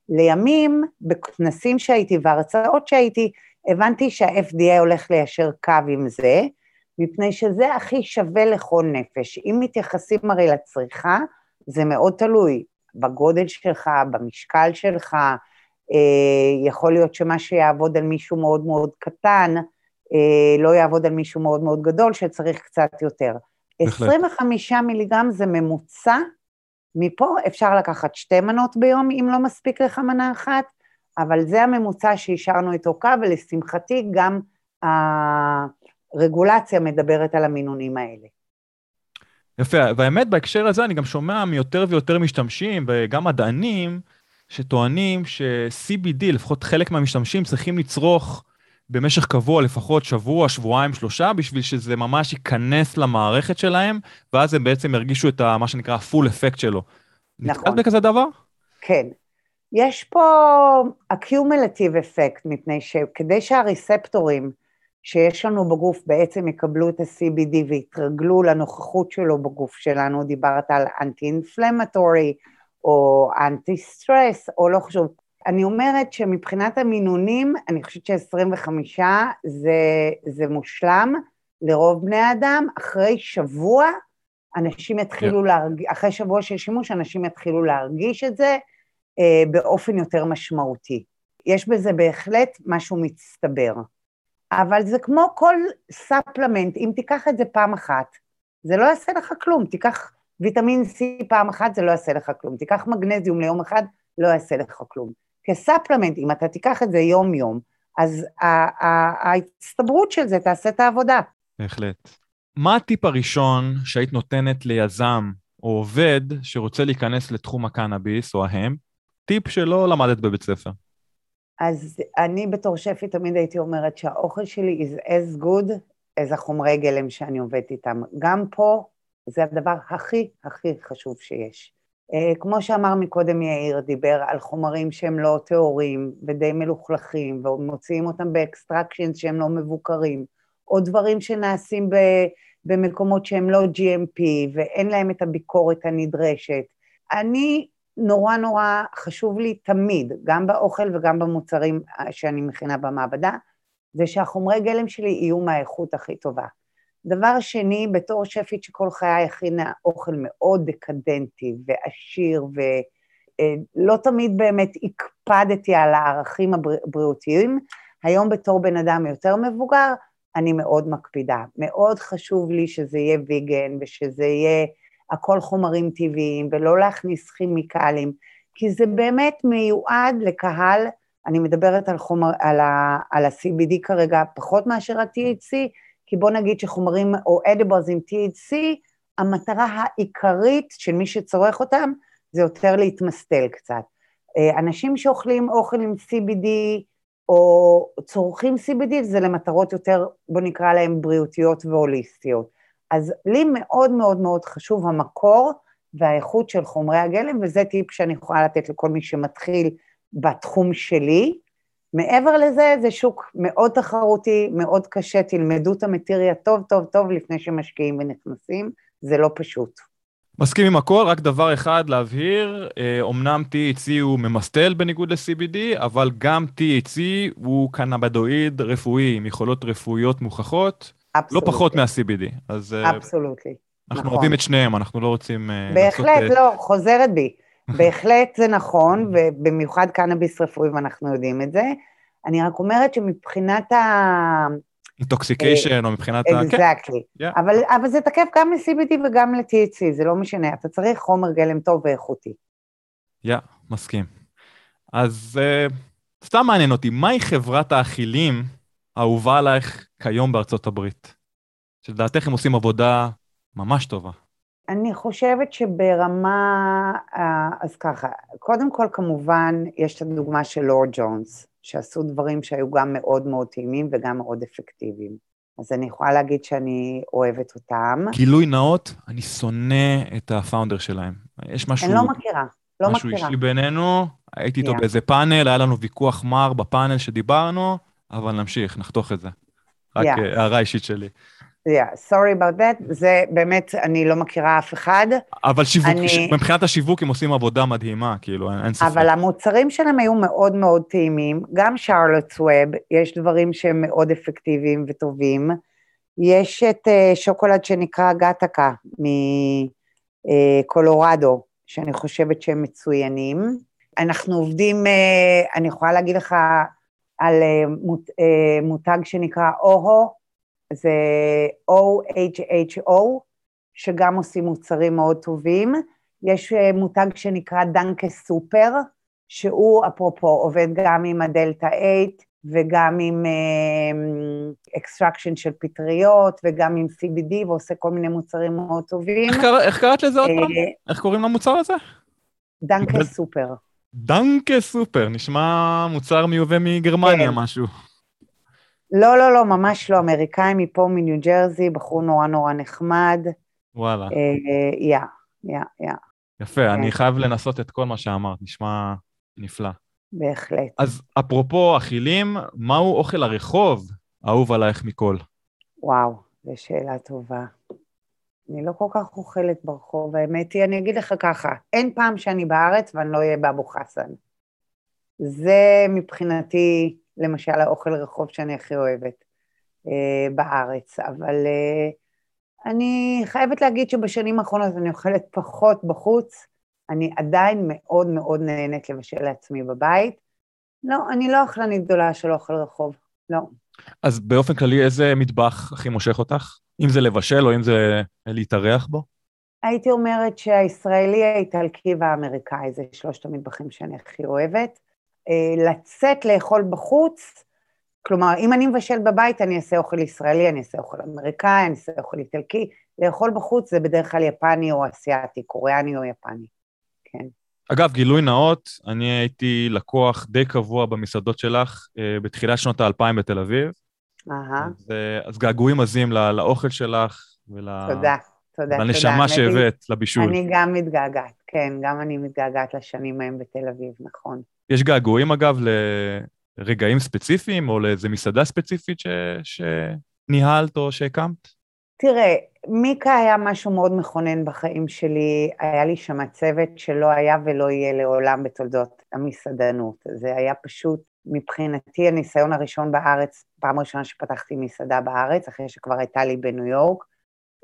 לימים, בכנסים שהייתי והרצאות שהייתי, הבנתי שה-FDA הולך ליישר קו עם זה, מפני שזה הכי שווה לכל נפש. אם מתייחסים הרי לצריכה, זה מאוד תלוי בגודל שלך, במשקל שלך, יכול להיות שמה שיעבוד על מישהו מאוד מאוד קטן, אה, לא יעבוד על מישהו מאוד מאוד גדול שצריך קצת יותר. בהחלט. 25 מיליגרם זה ממוצע, מפה אפשר לקחת שתי מנות ביום אם לא מספיק לך מנה אחת, אבל זה הממוצע שהשארנו איתו קו, ולשמחתי גם הרגולציה מדברת על המינונים האלה. יפה, והאמת בהקשר הזה אני גם שומע מיותר ויותר משתמשים וגם מדענים שטוענים ש-CBD, לפחות חלק מהמשתמשים צריכים לצרוך במשך קבוע לפחות שבוע, שבועיים, שלושה, בשביל שזה ממש ייכנס למערכת שלהם, ואז הם בעצם ירגישו את ה, מה שנקרא full effect שלו. נכון. נתקלת בכזה דבר? כן. יש פה accumulative effect, מפני שכדי שהריספטורים שיש לנו בגוף בעצם יקבלו את ה-CBD ויתרגלו לנוכחות שלו בגוף שלנו, דיברת על אנטי-אינפלמטורי או אנטי-סטרס, או לא חשוב. אני אומרת שמבחינת המינונים, אני חושבת ש-25 זה, זה מושלם לרוב בני האדם, אחרי שבוע אנשים יתחילו yeah. להרגיש, אחרי שבוע של שימוש אנשים יתחילו להרגיש את זה אה, באופן יותר משמעותי. יש בזה בהחלט משהו מצטבר. אבל זה כמו כל ספלמנט, אם תיקח את זה פעם אחת, זה לא יעשה לך כלום, תיקח ויטמין C פעם אחת, זה לא יעשה לך כלום, תיקח מגנזיום ליום אחד, לא יעשה לך כלום. כספלמנט, אם אתה תיקח את זה יום-יום, אז ההצטברות של זה תעשה את העבודה. בהחלט. מה הטיפ הראשון שהיית נותנת ליזם או עובד שרוצה להיכנס לתחום הקנאביס או ההמפ? טיפ שלא למדת בבית ספר. אז אני בתור שפי תמיד הייתי אומרת שהאוכל שלי is as good as החומרי גלם שאני עובדת איתם. גם פה זה הדבר הכי הכי חשוב שיש. אה, כמו שאמר מקודם יאיר, דיבר על חומרים שהם לא טהורים ודי מלוכלכים, ומוציאים אותם ב extractions שהם לא מבוקרים, או דברים שנעשים ב, במקומות שהם לא GMP ואין להם את הביקורת הנדרשת. אני, נורא נורא חשוב לי תמיד, גם באוכל וגם במוצרים שאני מכינה במעבדה, זה שהחומרי גלם שלי יהיו מהאיכות הכי טובה. דבר שני, בתור שפית שכל חיי הכינה אוכל מאוד דקדנטי ועשיר ולא תמיד באמת הקפדתי על הערכים הבריאותיים, היום בתור בן אדם יותר מבוגר, אני מאוד מקפידה. מאוד חשוב לי שזה יהיה ויגן ושזה יהיה הכל חומרים טבעיים ולא להכניס כימיקלים, כי זה באמת מיועד לקהל, אני מדברת על, חומר, על, ה, על ה-CBD כרגע פחות מאשר ה-THC, כי בוא נגיד שחומרים או אדיבלס עם THC, המטרה העיקרית של מי שצורך אותם זה יותר להתמסטל קצת. אה, אנשים שאוכלים אוכל עם CBD או צורכים CBD זה למטרות יותר, בוא נקרא להם בריאותיות והוליסטיות. אז לי מאוד מאוד מאוד חשוב המקור והאיכות של חומרי הגלם, וזה טיפ שאני יכולה לתת לכל מי שמתחיל בתחום שלי, מעבר לזה, זה שוק מאוד תחרותי, מאוד קשה, תלמדו את המטריה טוב טוב טוב לפני שמשקיעים ונכנסים, זה לא פשוט. מסכים עם הכל, רק דבר אחד להבהיר, אומנם אה, THC הוא ממסטל בניגוד ל-CBD, אבל גם THC הוא קנבדואיד רפואי עם יכולות רפואיות מוכחות, לא פחות מה-CBD. אז אה, אבסולוטלי. אנחנו נכון. אוהבים את שניהם, אנחנו לא רוצים... אה, בהחלט, לעשות... לא, חוזרת בי. בהחלט זה נכון, ובמיוחד קנאביס רפואי, ואנחנו יודעים את זה. אני רק אומרת שמבחינת ה... intoxication, או מבחינת ה... exactly. אבל, זה תקף גם ל-CBD וגם ל-THC, זה לא משנה, אתה צריך חומר גלם טוב ואיכותי. yeah, yeah, מסכים. אז אה, סתם מעניין אותי, מהי חברת האכילים האהובה עלייך כיום בארצות הברית? שלדעתך הם עושים עבודה ממש טובה. אני חושבת שברמה, אה, אז ככה, קודם כל כמובן יש את הדוגמה של לורד ג'ונס, שעשו דברים שהיו גם מאוד מאוד טעימים וגם מאוד אפקטיביים. אז אני יכולה להגיד שאני אוהבת אותם. גילוי נאות, אני שונא את הפאונדר שלהם. יש משהו... אני לא מכירה, לא משהו מכירה. משהו אישי בינינו, הייתי איתו yeah. באיזה פאנל, היה לנו ויכוח מר בפאנל שדיברנו, אבל נמשיך, נחתוך את זה. רק yeah. אה, הערה אישית שלי. Yeah, sorry about that, זה באמת, אני לא מכירה אף אחד. אבל שיווק, אני... מבחינת השיווק הם עושים עבודה מדהימה, כאילו, אין ספק. אבל המוצרים שלהם היו מאוד מאוד טעימים, גם שרלוטס ווב, יש דברים שהם מאוד אפקטיביים וטובים. יש את uh, שוקולד שנקרא גטקה מקולורדו, אה, שאני חושבת שהם מצוינים. אנחנו עובדים, אה, אני יכולה להגיד לך על אה, מות, אה, מותג שנקרא אוהו, זה OHHO, שגם עושים מוצרים מאוד טובים. יש אה, מותג שנקרא דנקה סופר, שהוא אפרופו עובד גם עם הדלתא 8 וגם עם extraction אה, של פטריות וגם עם CBD ועושה כל מיני מוצרים מאוד טובים. איך, קרא, איך קראת לזה עוד פעם? אה, איך קוראים למוצר הזה? דנקה סופר. דנקה סופר, נשמע מוצר מיובא מגרמניה כן. משהו. לא, לא, לא, ממש לא, אמריקאי מפה, מניו ג'רזי, בחור נורא נורא נחמד. וואלה. אה, יא, יא, יא. יפה, אני כן. חייב לנסות את כל מה שאמרת, נשמע נפלא. בהחלט. אז אפרופו אכילים, מהו אוכל הרחוב אהוב עלייך מכל? וואו, זו שאלה טובה. אני לא כל כך אוכלת ברחוב, האמת היא, אני אגיד לך ככה, אין פעם שאני בארץ ואני לא אהיה באבו חסן. זה מבחינתי למשל האוכל רחוב שאני הכי אוהבת אה, בארץ, אבל אה, אני חייבת להגיד שבשנים האחרונות אני אוכלת פחות בחוץ, אני עדיין מאוד מאוד נהנית לבשל לעצמי בבית. לא, אני לא אכלנית גדולה של אוכל רחוב, לא. אז באופן כללי, איזה מטבח הכי מושך אותך? אם זה לבשל או אם זה להתארח בו? הייתי אומרת שהישראלי, האיטלקי והאמריקאי זה שלושת המטבחים שאני הכי אוהבת. אה, לצאת לאכול בחוץ, כלומר, אם אני מבשל בבית, אני אעשה אוכל ישראלי, אני אעשה אוכל אמריקאי, אני אעשה אוכל איטלקי, לאכול בחוץ זה בדרך כלל יפני או אסיאתי, קוריאני או יפני, כן. אגב, גילוי נאות, אני הייתי לקוח די קבוע במסעדות שלך אה, בתחילת שנות האלפיים בתל אביב. אהה. אז, אה, אז געגועים עזים לא, לאוכל שלך ול... תודה, תודה, לנשמה שהבאת לבישול. אני גם מתגעגעת, כן, גם אני מתגעגעת לשנים ההם בתל אביב, נכון. יש געגועים, אגב, לרגעים ספציפיים, או לאיזה מסעדה ספציפית ש... שניהלת או שהקמת? תראה, מיקה היה משהו מאוד מכונן בחיים שלי, היה לי שם צוות שלא היה ולא יהיה לעולם בתולדות המסעדנות. זה היה פשוט, מבחינתי, הניסיון הראשון בארץ, פעם ראשונה שפתחתי מסעדה בארץ, אחרי שכבר הייתה לי בניו יורק.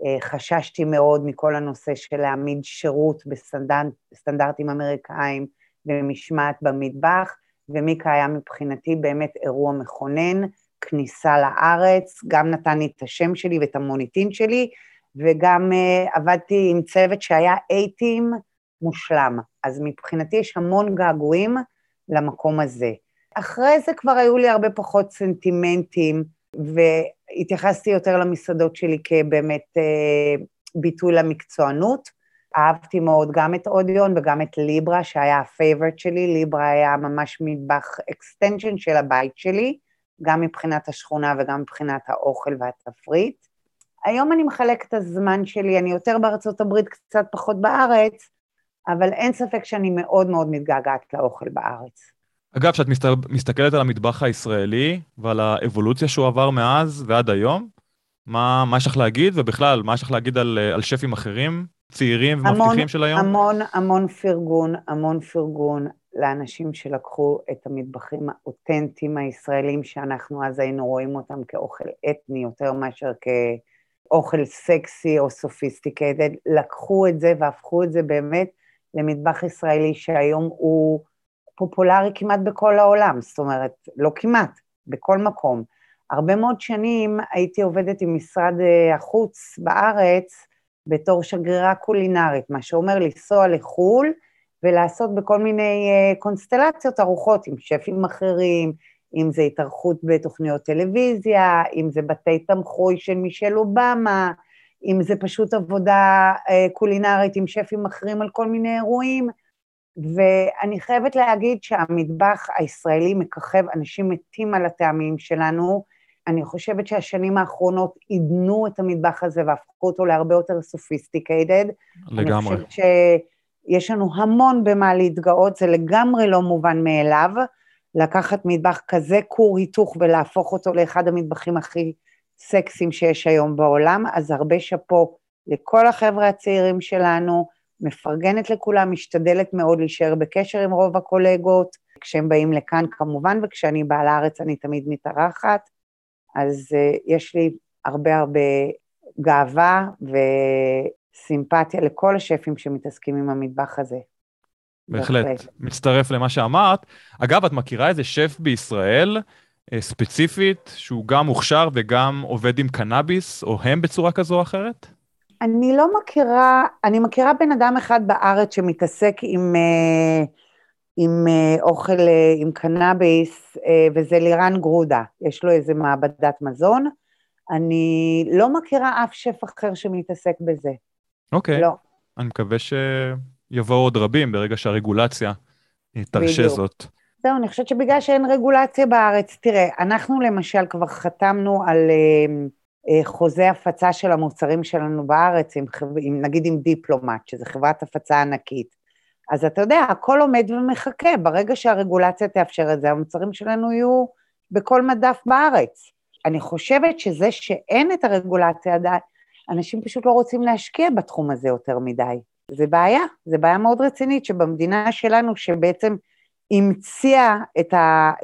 אה, חששתי מאוד מכל הנושא של להעמיד שירות בסטנדרט, בסטנדרטים אמריקאים ומשמעת במטבח, ומיקה היה מבחינתי באמת אירוע מכונן, כניסה לארץ, גם נתן לי את השם שלי ואת המוניטין שלי, וגם uh, עבדתי עם צוות שהיה אייטים מושלם. אז מבחינתי יש המון געגועים למקום הזה. אחרי זה כבר היו לי הרבה פחות סנטימנטים, והתייחסתי יותר למסעדות שלי כבאמת אה, ביטוי למקצוענות. אהבתי מאוד גם את אודיון וגם את ליברה, שהיה ה favorite שלי. ליברה היה ממש מטבח extension של הבית שלי. גם מבחינת השכונה וגם מבחינת האוכל והתפריט. היום אני מחלק את הזמן שלי, אני יותר בארצות הברית, קצת פחות בארץ, אבל אין ספק שאני מאוד מאוד מתגעגעת לאוכל בארץ. אגב, כשאת מסתכלת על המטבח הישראלי ועל האבולוציה שהוא עבר מאז ועד היום, מה, מה יש לך להגיד, ובכלל, מה יש לך להגיד על, על שפים אחרים, צעירים ומבטיחים של היום? המון, המון פרגון, המון פרגון. לאנשים שלקחו את המטבחים האותנטיים הישראלים, שאנחנו אז היינו רואים אותם כאוכל אתני יותר מאשר כאוכל סקסי או סופיסטיקטד, לקחו את זה והפכו את זה באמת למטבח ישראלי שהיום הוא פופולרי כמעט בכל העולם, זאת אומרת, לא כמעט, בכל מקום. הרבה מאוד שנים הייתי עובדת עם משרד אה, החוץ בארץ בתור שגרירה קולינרית, מה שאומר לנסוע לחו"ל, ולעשות בכל מיני אה, קונסטלציות ארוחות עם שפים אחרים, אם זה התארחות בתוכניות טלוויזיה, אם זה בתי תמחוי של מישל אובמה, אם זה פשוט עבודה אה, קולינרית עם שפים אחרים על כל מיני אירועים. ואני חייבת להגיד שהמטבח הישראלי מככב, אנשים מתים על הטעמים שלנו. אני חושבת שהשנים האחרונות עידנו את המטבח הזה והפכו אותו להרבה יותר sophisticated. לגמרי. אני חושבת ש... יש לנו המון במה להתגאות, זה לגמרי לא מובן מאליו, לקחת מטבח כזה כור היתוך ולהפוך אותו לאחד המטבחים הכי סקסיים שיש היום בעולם, אז הרבה שאפו לכל החבר'ה הצעירים שלנו, מפרגנת לכולם, משתדלת מאוד להישאר בקשר עם רוב הקולגות, כשהם באים לכאן כמובן, וכשאני באה לארץ אני תמיד מתארחת, אז uh, יש לי הרבה הרבה גאווה סימפתיה לכל השפים שמתעסקים עם המטבח הזה. בהחלט, בהחלט. מצטרף למה שאמרת. אגב, את מכירה איזה שף בישראל אה, ספציפית, שהוא גם מוכשר וגם עובד עם קנאביס, או הם בצורה כזו או אחרת? אני לא מכירה, אני מכירה בן אדם אחד בארץ שמתעסק עם, אה, עם אה, אוכל עם קנאביס, וזה לירן גרודה, יש לו איזה מעבדת מזון. אני לא מכירה אף שף אחר שמתעסק בזה. אוקיי. לא. אני מקווה שיבואו עוד רבים ברגע שהרגולציה תרשה בדיוק. זאת. זהו, אני חושבת שבגלל שאין רגולציה בארץ, תראה, אנחנו למשל כבר חתמנו על uh, חוזה הפצה של המוצרים שלנו בארץ, עם, עם, נגיד עם דיפלומט, שזו חברת הפצה ענקית. אז אתה יודע, הכל עומד ומחכה, ברגע שהרגולציה תאפשר את זה, המוצרים שלנו יהיו בכל מדף בארץ. אני חושבת שזה שאין את הרגולציה עדיין, אנשים פשוט לא רוצים להשקיע בתחום הזה יותר מדי. זה בעיה, זה בעיה מאוד רצינית שבמדינה שלנו, שבעצם המציאה את,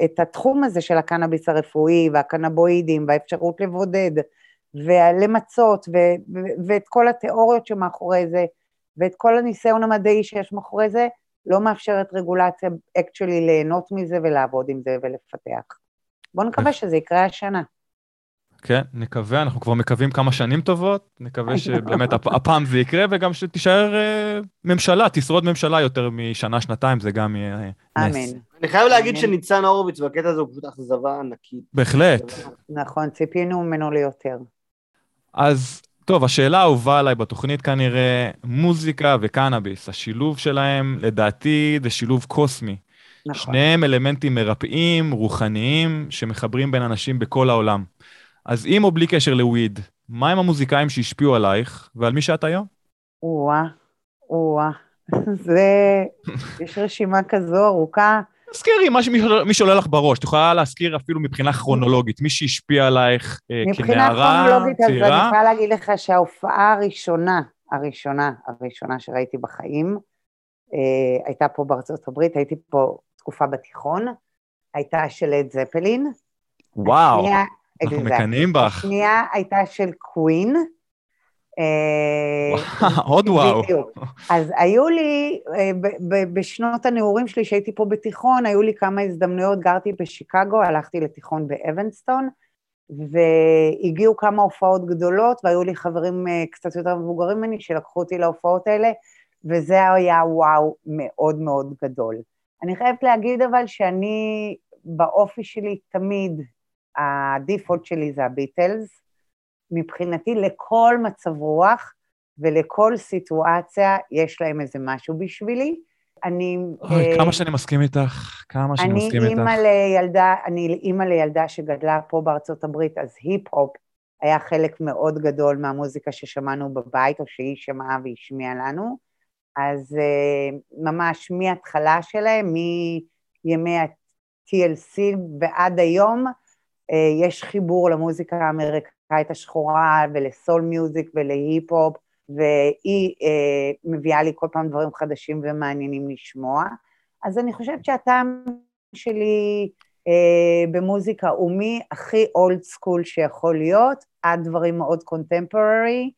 את התחום הזה של הקנאביס הרפואי והקנבואידים והאפשרות לבודד ולמצות ו, ו, ואת כל התיאוריות שמאחורי זה ואת כל הניסיון המדעי שיש מאחורי זה, לא מאפשרת רגולציה אקטואלי ליהנות מזה ולעבוד עם זה ולפתח. בואו נקווה שזה יקרה השנה. כן, נקווה, אנחנו כבר מקווים כמה שנים טובות, נקווה שבאמת הפעם זה יקרה, וגם שתישאר אה, ממשלה, תשרוד ממשלה יותר משנה, שנתיים, זה גם יהיה אה, נס. אמן. אני חייב להגיד שניצן הורוביץ בקטע הזה הוא פשוט אכזבה ענקית. בהחלט. נכון, ציפינו ממנו ליותר. אז טוב, השאלה האהובה עליי בתוכנית כנראה, מוזיקה וקנאביס, השילוב שלהם, לדעתי, זה שילוב קוסמי. נכון. שניהם אלמנטים מרפאים, רוחניים, שמחברים בין אנשים בכל העולם. אז עם או בלי קשר לוויד, מה הם המוזיקאים שהשפיעו עלייך ועל מי שאת היום? או-אה, או-אה. זה, יש רשימה כזו ארוכה. תזכירי, מה שמי שעולה לך בראש, את יכולה להזכיר אפילו מבחינה כרונולוגית, מי שהשפיע עלייך אה, כנערה, צעירה. מבחינה כרונולוגית, אז אני יכולה להגיד לך שההופעה הראשונה, הראשונה, הראשונה שראיתי בחיים, אה, הייתה פה בארצות הברית, הייתי פה תקופה בתיכון, הייתה של אד זפלין. וואו, השנייה, אנחנו מקנאים בך. השנייה הייתה של קווין. אה, עוד וואו. אז היו לי, אה, בשנות הנעורים שלי, שהייתי פה בתיכון, היו לי כמה הזדמנויות, גרתי בשיקגו, הלכתי לתיכון באבנסטון, והגיעו כמה הופעות גדולות, והיו לי חברים אה, קצת יותר מבוגרים ממני שלקחו אותי להופעות האלה, וזה היה וואו מאוד מאוד גדול. אני חייבת להגיד אבל שאני, באופי שלי תמיד, הדיפולט שלי זה הביטלס, מבחינתי לכל מצב רוח ולכל סיטואציה יש להם איזה משהו בשבילי. אני... אוי, uh, כמה שאני מסכים איתך, כמה שאני מסכים איתך. לילדה, אני אימא לילדה שגדלה פה בארצות הברית, אז היפ-הופ היה חלק מאוד גדול מהמוזיקה ששמענו בבית, או שהיא שמעה והשמיעה לנו. אז uh, ממש מההתחלה שלהם, מימי ה-TLC ועד היום, uh, יש חיבור למוזיקה האמריקאית השחורה ולסול מיוזיק ולהיפ-הופ, והיא uh, מביאה לי כל פעם דברים חדשים ומעניינים לשמוע. אז אני חושבת שהטעם שלי uh, במוזיקה הוא מהכי אולד סקול שיכול להיות, עד דברים מאוד קונטמפוררי,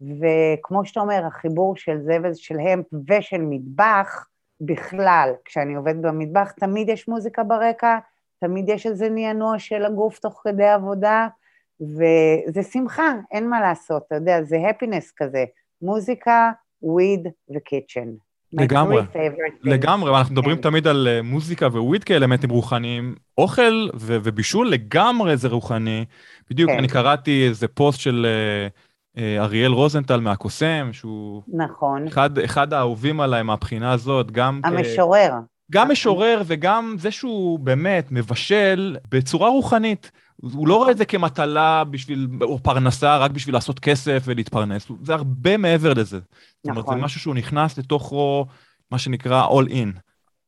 וכמו שאתה אומר, החיבור של זה ושל הם ושל מטבח, בכלל, כשאני עובדת במטבח, תמיד יש מוזיקה ברקע, תמיד יש איזה נענוע של הגוף תוך כדי עבודה, וזה שמחה, אין מה לעשות, אתה יודע, זה הפינס כזה, מוזיקה, וויד וקיצ'ן. לגמרי, לגמרי, אנחנו מדברים כן. תמיד על אה, מוזיקה וויד כאלמנטים רוחניים, אוכל ובישול לגמרי זה רוחני. בדיוק, כן. אני קראתי איזה פוסט של uh, אה, אריאל רוזנטל מהקוסם, שהוא... נכון. אחד, אחד האהובים עליי מהבחינה הזאת, גם... המשורר. כ... גם משורר וגם זה שהוא באמת מבשל בצורה רוחנית. הוא לא רואה את זה כמטלה בשביל, או פרנסה רק בשביל לעשות כסף ולהתפרנס, זה הרבה מעבר לזה. נכון. זאת אומרת, זה נכון. משהו שהוא נכנס לתוכו, מה שנקרא all in.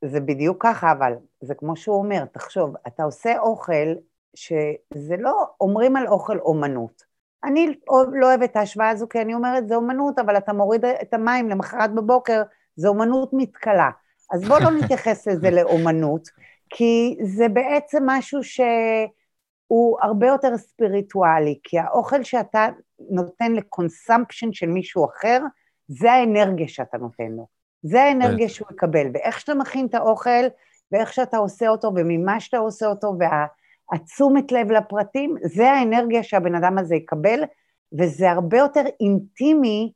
זה בדיוק ככה, אבל זה כמו שהוא אומר, תחשוב, אתה עושה אוכל שזה לא, אומרים על אוכל אומנות. אני לא אוהבת את ההשוואה הזו, כי אני אומרת, זה אומנות, אבל אתה מוריד את המים למחרת בבוקר, זה אומנות מתכלה. אז בואו לא נתייחס לזה לאומנות, כי זה בעצם משהו שהוא הרבה יותר ספיריטואלי, כי האוכל שאתה נותן לקונסמפשן של מישהו אחר, זה האנרגיה שאתה נותן לו. זה האנרגיה שהוא יקבל, ואיך שאתה מכין את האוכל, ואיך שאתה עושה אותו, וממה שאתה עושה אותו, וה... התשומת לב לפרטים, זה האנרגיה שהבן אדם הזה יקבל, וזה הרבה יותר אינטימי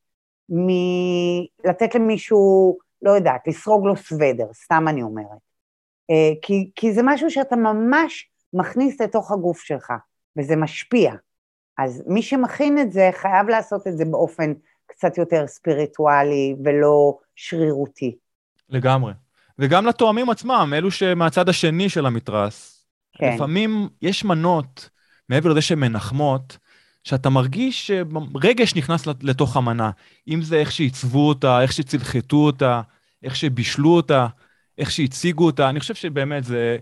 מלתת למישהו, לא יודעת, לסרוג לו סוודר, סתם אני אומרת. אה, כי, כי זה משהו שאתה ממש מכניס לתוך הגוף שלך, וזה משפיע. אז מי שמכין את זה חייב לעשות את זה באופן קצת יותר ספיריטואלי ולא שרירותי. לגמרי. וגם לתואמים עצמם, אלו שמהצד השני של המתרס, כן. לפעמים יש מנות, מעבר לזה שהן מנחמות, שאתה מרגיש שרגש נכנס לתוך המנה. אם זה איך שעיצבו אותה, איך שצלחתו אותה, איך שבישלו אותה, איך שהציגו אותה, אני חושב שבאמת זה...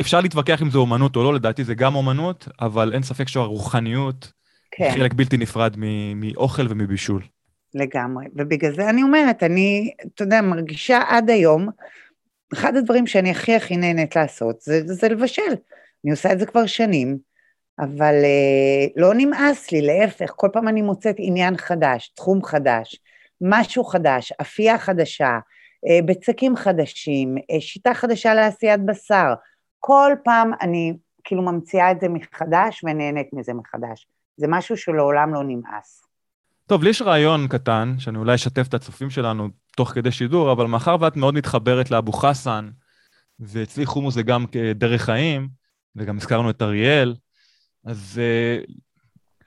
אפשר להתווכח אם זה אומנות או לא, לדעתי זה גם אומנות, אבל אין ספק שהרוחניות כן. היא חלק בלתי נפרד מאוכל ומבישול. לגמרי, ובגלל זה אני אומרת, אני, אתה יודע, מרגישה עד היום, אחד הדברים שאני הכי הכי נהנית לעשות זה, זה לבשל. אני עושה את זה כבר שנים, אבל אה, לא נמאס לי, להפך, כל פעם אני מוצאת עניין חדש, תחום חדש, משהו חדש, אפייה חדשה, אה, בצקים חדשים, אה, שיטה חדשה לעשיית בשר. כל פעם אני כאילו ממציאה את זה מחדש ונהנית מזה מחדש. זה משהו שלעולם לא נמאס. טוב, לי יש רעיון קטן, שאני אולי אשתף את הצופים שלנו תוך כדי שידור, אבל מאחר ואת מאוד מתחברת לאבו חסן, ואצלי חומוס זה גם דרך חיים, וגם הזכרנו את אריאל, אז uh,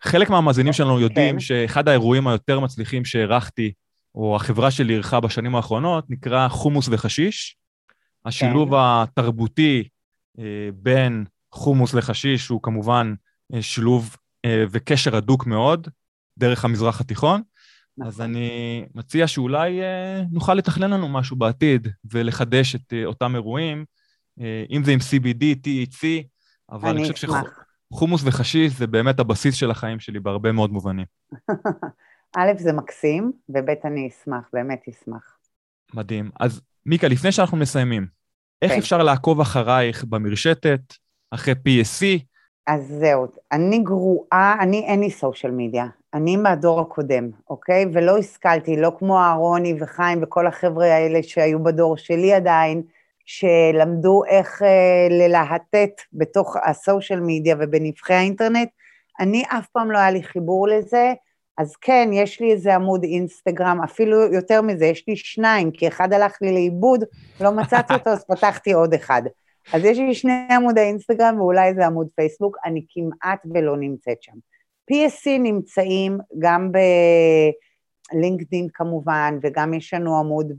חלק מהמאזינים שלנו יודעים כן. שאחד האירועים היותר מצליחים שהערכתי, או החברה שלי אירחה בשנים האחרונות, נקרא חומוס וחשיש. השילוב כן. התרבותי בין חומוס לחשיש הוא כמובן uh, שילוב uh, וקשר הדוק מאוד דרך המזרח התיכון. אז נכון. אני מציע שאולי אה, נוכל לתכנן לנו משהו בעתיד ולחדש את אה, אותם אירועים, אה, אם זה עם CBD, THC, אבל אני אני חושב. שחומוס וחשיש זה באמת הבסיס של החיים שלי בהרבה מאוד מובנים. א', זה מקסים, וב', אני אשמח, באמת אשמח. מדהים. אז מיקה, לפני שאנחנו מסיימים, איך כן. אפשר לעקוב אחרייך במרשתת, אחרי PSC? אז זהו, אני גרועה, אני אין לי סושיאל מדיה, אני מהדור הקודם, אוקיי? ולא השכלתי, לא כמו אהרוני וחיים וכל החבר'ה האלה שהיו בדור שלי עדיין, שלמדו איך אה, ללהטט בתוך הסושיאל מדיה ובנבחי האינטרנט. אני אף פעם לא היה לי חיבור לזה, אז כן, יש לי איזה עמוד אינסטגרם, אפילו יותר מזה, יש לי שניים, כי אחד הלך לי לאיבוד, לא מצאתי אותו, אז פתחתי עוד אחד. אז יש לי שני עמודי אינסטגרם ואולי איזה עמוד פייסבוק, אני כמעט ולא נמצאת שם. PSC נמצאים גם בלינקדאין כמובן, וגם יש לנו עמוד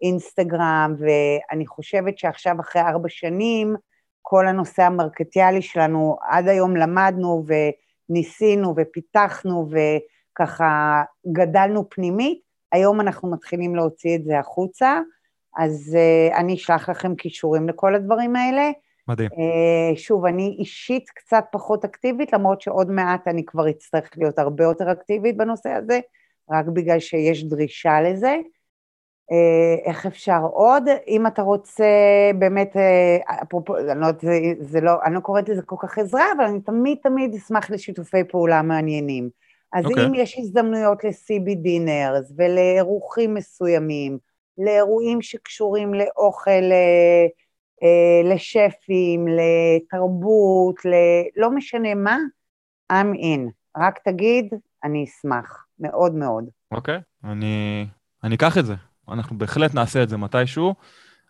באינסטגרם, ואני חושבת שעכשיו אחרי ארבע שנים, כל הנושא המרקטיאלי שלנו, עד היום למדנו וניסינו ופיתחנו וככה גדלנו פנימית, היום אנחנו מתחילים להוציא את זה החוצה, אז uh, אני אשלח לכם קישורים לכל הדברים האלה. מדהים. Uh, שוב, אני אישית קצת פחות אקטיבית, למרות שעוד מעט אני כבר אצטרך להיות הרבה יותר אקטיבית בנושא הזה, רק בגלל שיש דרישה לזה. Uh, איך אפשר עוד? אם אתה רוצה באמת, uh, אפרופו, אני לא, זה, זה לא, אני לא קוראת לזה כל כך עזרה, אבל אני תמיד תמיד אשמח לשיתופי פעולה מעניינים. אז אוקיי. okay. אם יש הזדמנויות ל-CB דינרס ולאירוחים מסוימים, לאירועים שקשורים לאוכל, אה, אה, לשפים, לתרבות, ל... לא משנה מה, I'm in. רק תגיד, אני אשמח, מאוד מאוד. אוקיי, אני, אני אקח את זה. אנחנו בהחלט נעשה את זה מתישהו.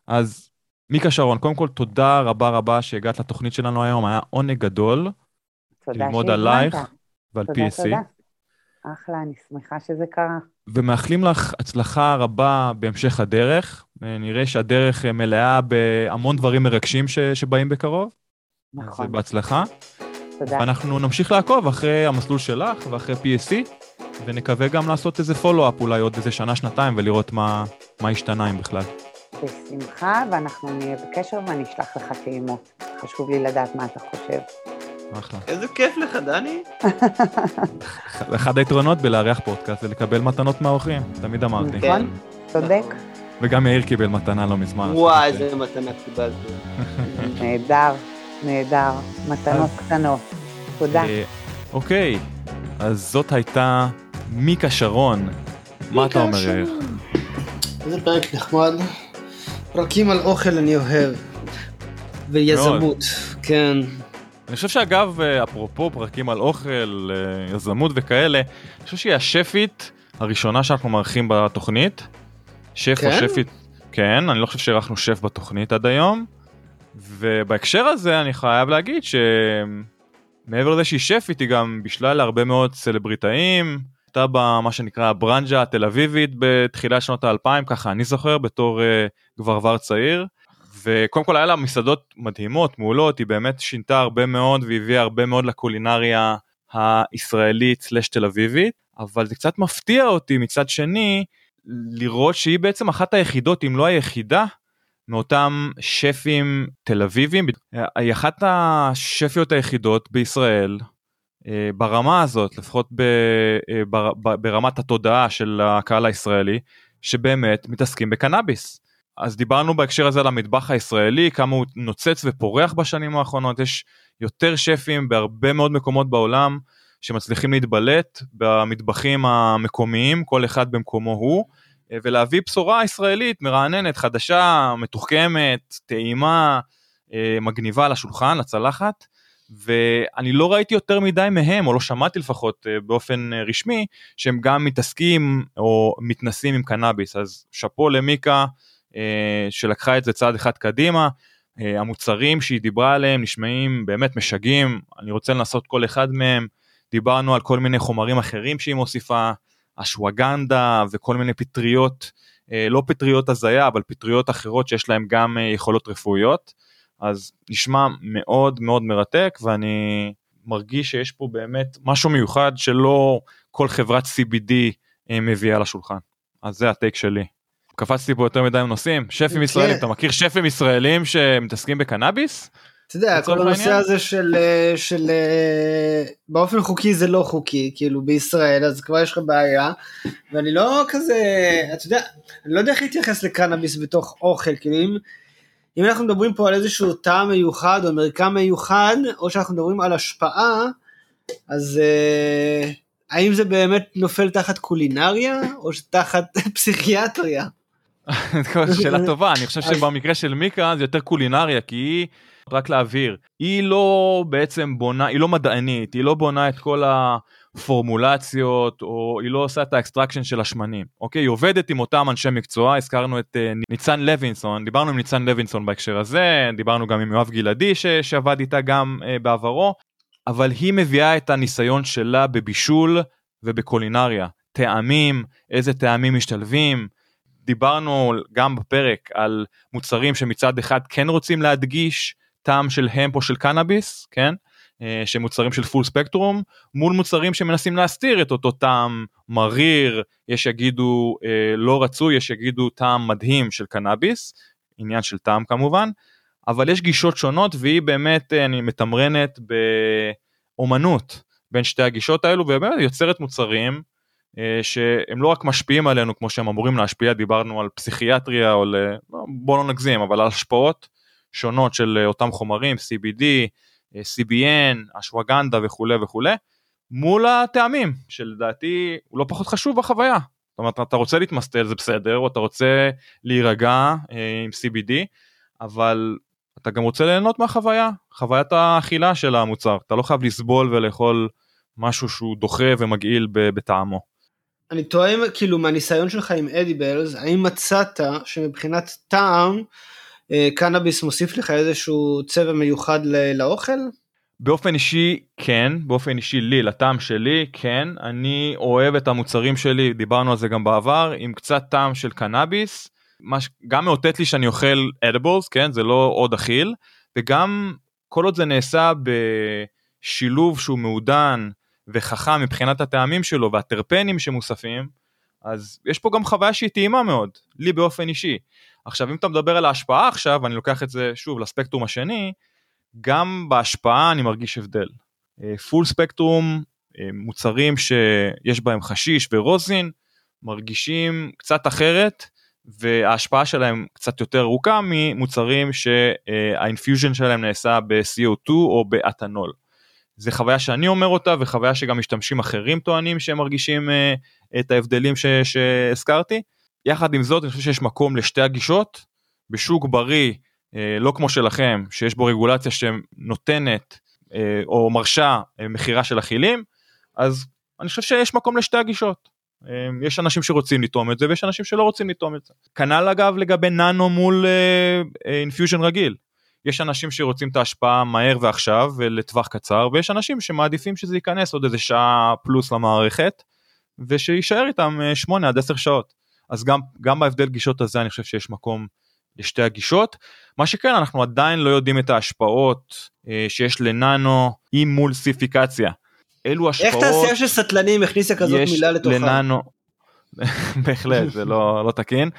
אז מיקה שרון, קודם כל תודה רבה רבה שהגעת לתוכנית שלנו היום, היה עונג גדול תודה ללמוד. עלייך ועל תודה, PSC. תודה. אחלה, אני שמחה שזה קרה. ומאחלים לך הצלחה רבה בהמשך הדרך. אה, נראה שהדרך אה, מלאה בהמון דברים מרגשים ש, שבאים בקרוב. אז אה, נכון, בהצלחה. תודה. ואנחנו נמשיך לעקוב אחרי המסלול שלך ואחרי PSC, ונקווה גם לעשות איזה פולו-אפ אולי עוד איזה שנה-שנתיים ולראות מה, מה השתנה אם בכלל. בשמחה, ואנחנו נהיה בקשר ואני אשלח לך טעימות. חשוב לי לדעת מה אתה חושב. אחלה. איזה כיף לך, דני. אחד היתרונות בלארח פודקאסט זה לקבל מתנות מהאורחים, תמיד אמרתי. נכון? צודק. וגם יאיר קיבל מתנה לא מזמן. וואי. איזה מתנה קיבלתי. נהדר, נהדר. מתנות קטנות. תודה. אה, אוקיי, אז זאת הייתה מיקה שרון. מה אתה אומר, יאיר? איזה פרק נחמד. פרקים על אוכל אני אוהב. ויזמות, כן. אני חושב שאגב, אה, אפרופו פרקים על אוכל, אה, יזמות וכאלה, אני חושב שהיא השפית הראשונה שאנחנו מארחים בתוכנית. שף או כן? שפית, כן, אני לא חושב שאירחנו שף בתוכנית עד היום. ובהקשר הזה אני חייב להגיד שמעבר לזה שהיא שפית, היא גם בישלה להרבה מאוד סלבריטאים. הייתה במה שנקרא הברנז'ה התל אביבית בתחילת שנות האלפיים, ככה אני זוכר, בתור אה, גברבר צעיר. וקודם כל היה לה מסעדות מדהימות, מעולות, היא באמת שינתה הרבה מאוד והביאה הרבה מאוד לקולינריה הישראלית סלש תל אביבית, אבל זה קצת מפתיע אותי מצד שני לראות שהיא בעצם אחת היחידות, אם לא היחידה, מאותם שפים תל אביבים, היא אחת השפיות היחידות בישראל ברמה הזאת, לפחות ב, אה, בר, ברמת התודעה של הקהל הישראלי, שבאמת מתעסקים בקנאביס. אז דיברנו בהקשר הזה על המטבח הישראלי, כמה הוא נוצץ ופורח בשנים האחרונות, יש יותר שפים בהרבה מאוד מקומות בעולם שמצליחים להתבלט במטבחים המקומיים, כל אחד במקומו הוא, אה, ולהביא בשורה ישראלית מרעננת, חדשה, מתוחכמת, טעימה, אה, מגניבה לשולחן, לצלחת. ואני לא ראיתי יותר מדי מהם, או לא שמעתי לפחות אה, באופן אה, רשמי, שהם גם מתעסקים או מתנסים עם קנאביס. אז שאפו למיקה, אה, שלקחה את זה צעד אחד קדימה. המוצרים שהיא דיברה עליהם נשמעים באמת משגעים, אני רוצה לנסות כל אחד מהם. דיברנו על כל מיני חומרים אחרים שהיא מוסיפה, אשווגנדה וכל מיני פטריות, לא פטריות הזיה, אבל פטריות אחרות שיש להם גם יכולות רפואיות. אז נשמע מאוד מאוד מרתק ואני מרגיש שיש פה באמת משהו מיוחד שלא כל חברת CBD אה, מביאה לשולחן. אז זה הטייק שלי. קפצתי פה יותר מדי נושאים, שפים כן. ישראלים, אתה מכיר שפים ישראלים שמתעסקים בקנאביס? אתה יודע, כל הנושא? הזה של, אה, של אה, באופן חוקי זה לא חוקי, כאילו בישראל, אז כבר יש לך בעיה, ואני לא כזה, אתה יודע, אני לא יודע איך להתייחס לקנאביס בתוך אוכל, כאילו אם, אם אנחנו מדברים פה על איזשהו טעם מיוחד או מרקם מיוחד, או שאנחנו מדברים על השפעה, אז אה, האם זה באמת נופל תחת קולינריה, או שתחת פסיכיאטריה? שאלה טובה, אני חושב שבמקרה של מיקה זה יותר קולינריה, כי היא, רק להבהיר, היא לא בעצם בונה, היא לא מדענית, היא לא בונה את כל הפורמולציות, או היא לא עושה את ה extraction של השמנים, אוקיי? היא עובדת עם אותם אנשי מקצוע, הזכרנו את אה, ניצן לוינסון, דיברנו עם ניצן לוינסון בהקשר הזה, דיברנו גם עם יואב גלעדי שעבד איתה גם אה, בעברו, אבל היא מביאה את הניסיון שלה בבישול ובקולינריה, טעמים, איזה טעמים משתלבים, דיברנו גם בפרק על מוצרים שמצד אחד כן רוצים להדגיש טעם של המפ או של קנאביס, כן? אה, שמוצרים של פול ספקטרום, מול מוצרים שמנסים להסתיר את אותו טעם מריר, יש יגידו אה, לא רצוי, יש יגידו טעם מדהים של קנאביס, עניין של טעם כמובן, אבל יש גישות שונות והיא באמת, אה, אני מתמרנת באומנות בין שתי הגישות האלו ובאמת יוצרת מוצרים שהם לא רק משפיעים עלינו כמו שהם אמורים להשפיע, דיברנו על פסיכיאטריה או ל... בוא לא נגזים, אבל על השפעות שונות של אותם חומרים, CBD, CBN, אשווגנדה וכולי וכולי, מול הטעמים, שלדעתי הוא לא פחות חשוב בחוויה. זאת אומרת, אתה רוצה להתמסטל זה בסדר, או אתה רוצה להירגע אה, עם CBD, אבל אתה גם רוצה ליהנות מהחוויה, חוויית האכילה של המוצר, אתה לא חייב לסבול ולאכול משהו שהוא דוחה ומגעיל בטעמו. אני תוהה כאילו מהניסיון שלך עם אדיבלס, האם מצאת שמבחינת טעם אה, קנאביס מוסיף לך איזשהו צבע מיוחד לאוכל? באופן אישי כן, באופן אישי לי, לטעם שלי כן, אני אוהב את המוצרים שלי, דיברנו על זה גם בעבר, עם קצת טעם של קנאביס, מה ש- גם מאותת לי שאני אוכל אדיבלס, כן, זה לא עוד אכיל, וגם כל עוד זה נעשה בשילוב שהוא מעודן וחכם מבחינת הטעמים שלו והטרפנים שמוספים, אז יש פה גם חוויה שהיא טעימה מאוד, לי באופן אישי. עכשיו אם אתה מדבר על ההשפעה עכשיו, אני לוקח את זה שוב לספקטרום השני, גם בהשפעה אני מרגיש הבדל. פול ספקטרום, אה, מוצרים שיש בהם חשיש ורוזין, מרגישים קצת אחרת, וההשפעה שלהם קצת יותר ארוכה ממוצרים שהאינפיוז'ן שלהם נעשה ב-CO2 או באתנול. זה חוויה שאני אומר אותה וחוויה שגם משתמשים אחרים טוענים שהם מרגישים אה, את ההבדלים שהזכרתי. יחד עם זאת אני חושב שיש מקום לשתי הגישות. בשוק בריא אה, לא כמו שלכם שיש בו רגולציה שנותנת אה, או מרשה אה, מכירה של אכילים אז אני חושב שיש מקום לשתי הגישות. יש אנשים שרוצים לטעום את זה ויש אנשים שלא רוצים לטעום את זה. כנ"ל אגב לגבי ננו מול infusion רגיל. יש אנשים שרוצים את ההשפעה מהר ועכשיו ולטווח קצר ויש אנשים שמעדיפים שזה ייכנס עוד איזה שעה פלוס למערכת ושיישאר איתם 8 עד 10 שעות. אז גם, גם בהבדל גישות הזה אני חושב שיש מקום לשתי הגישות. מה שכן אנחנו עדיין לא יודעים את ההשפעות אה, שיש לננו עם מול סיפיקציה. אלו השפעות... איך תעשייה של סטלנים הכניסה כזאת יש מילה לתוכה? לננו, בהחלט זה לא, לא תקין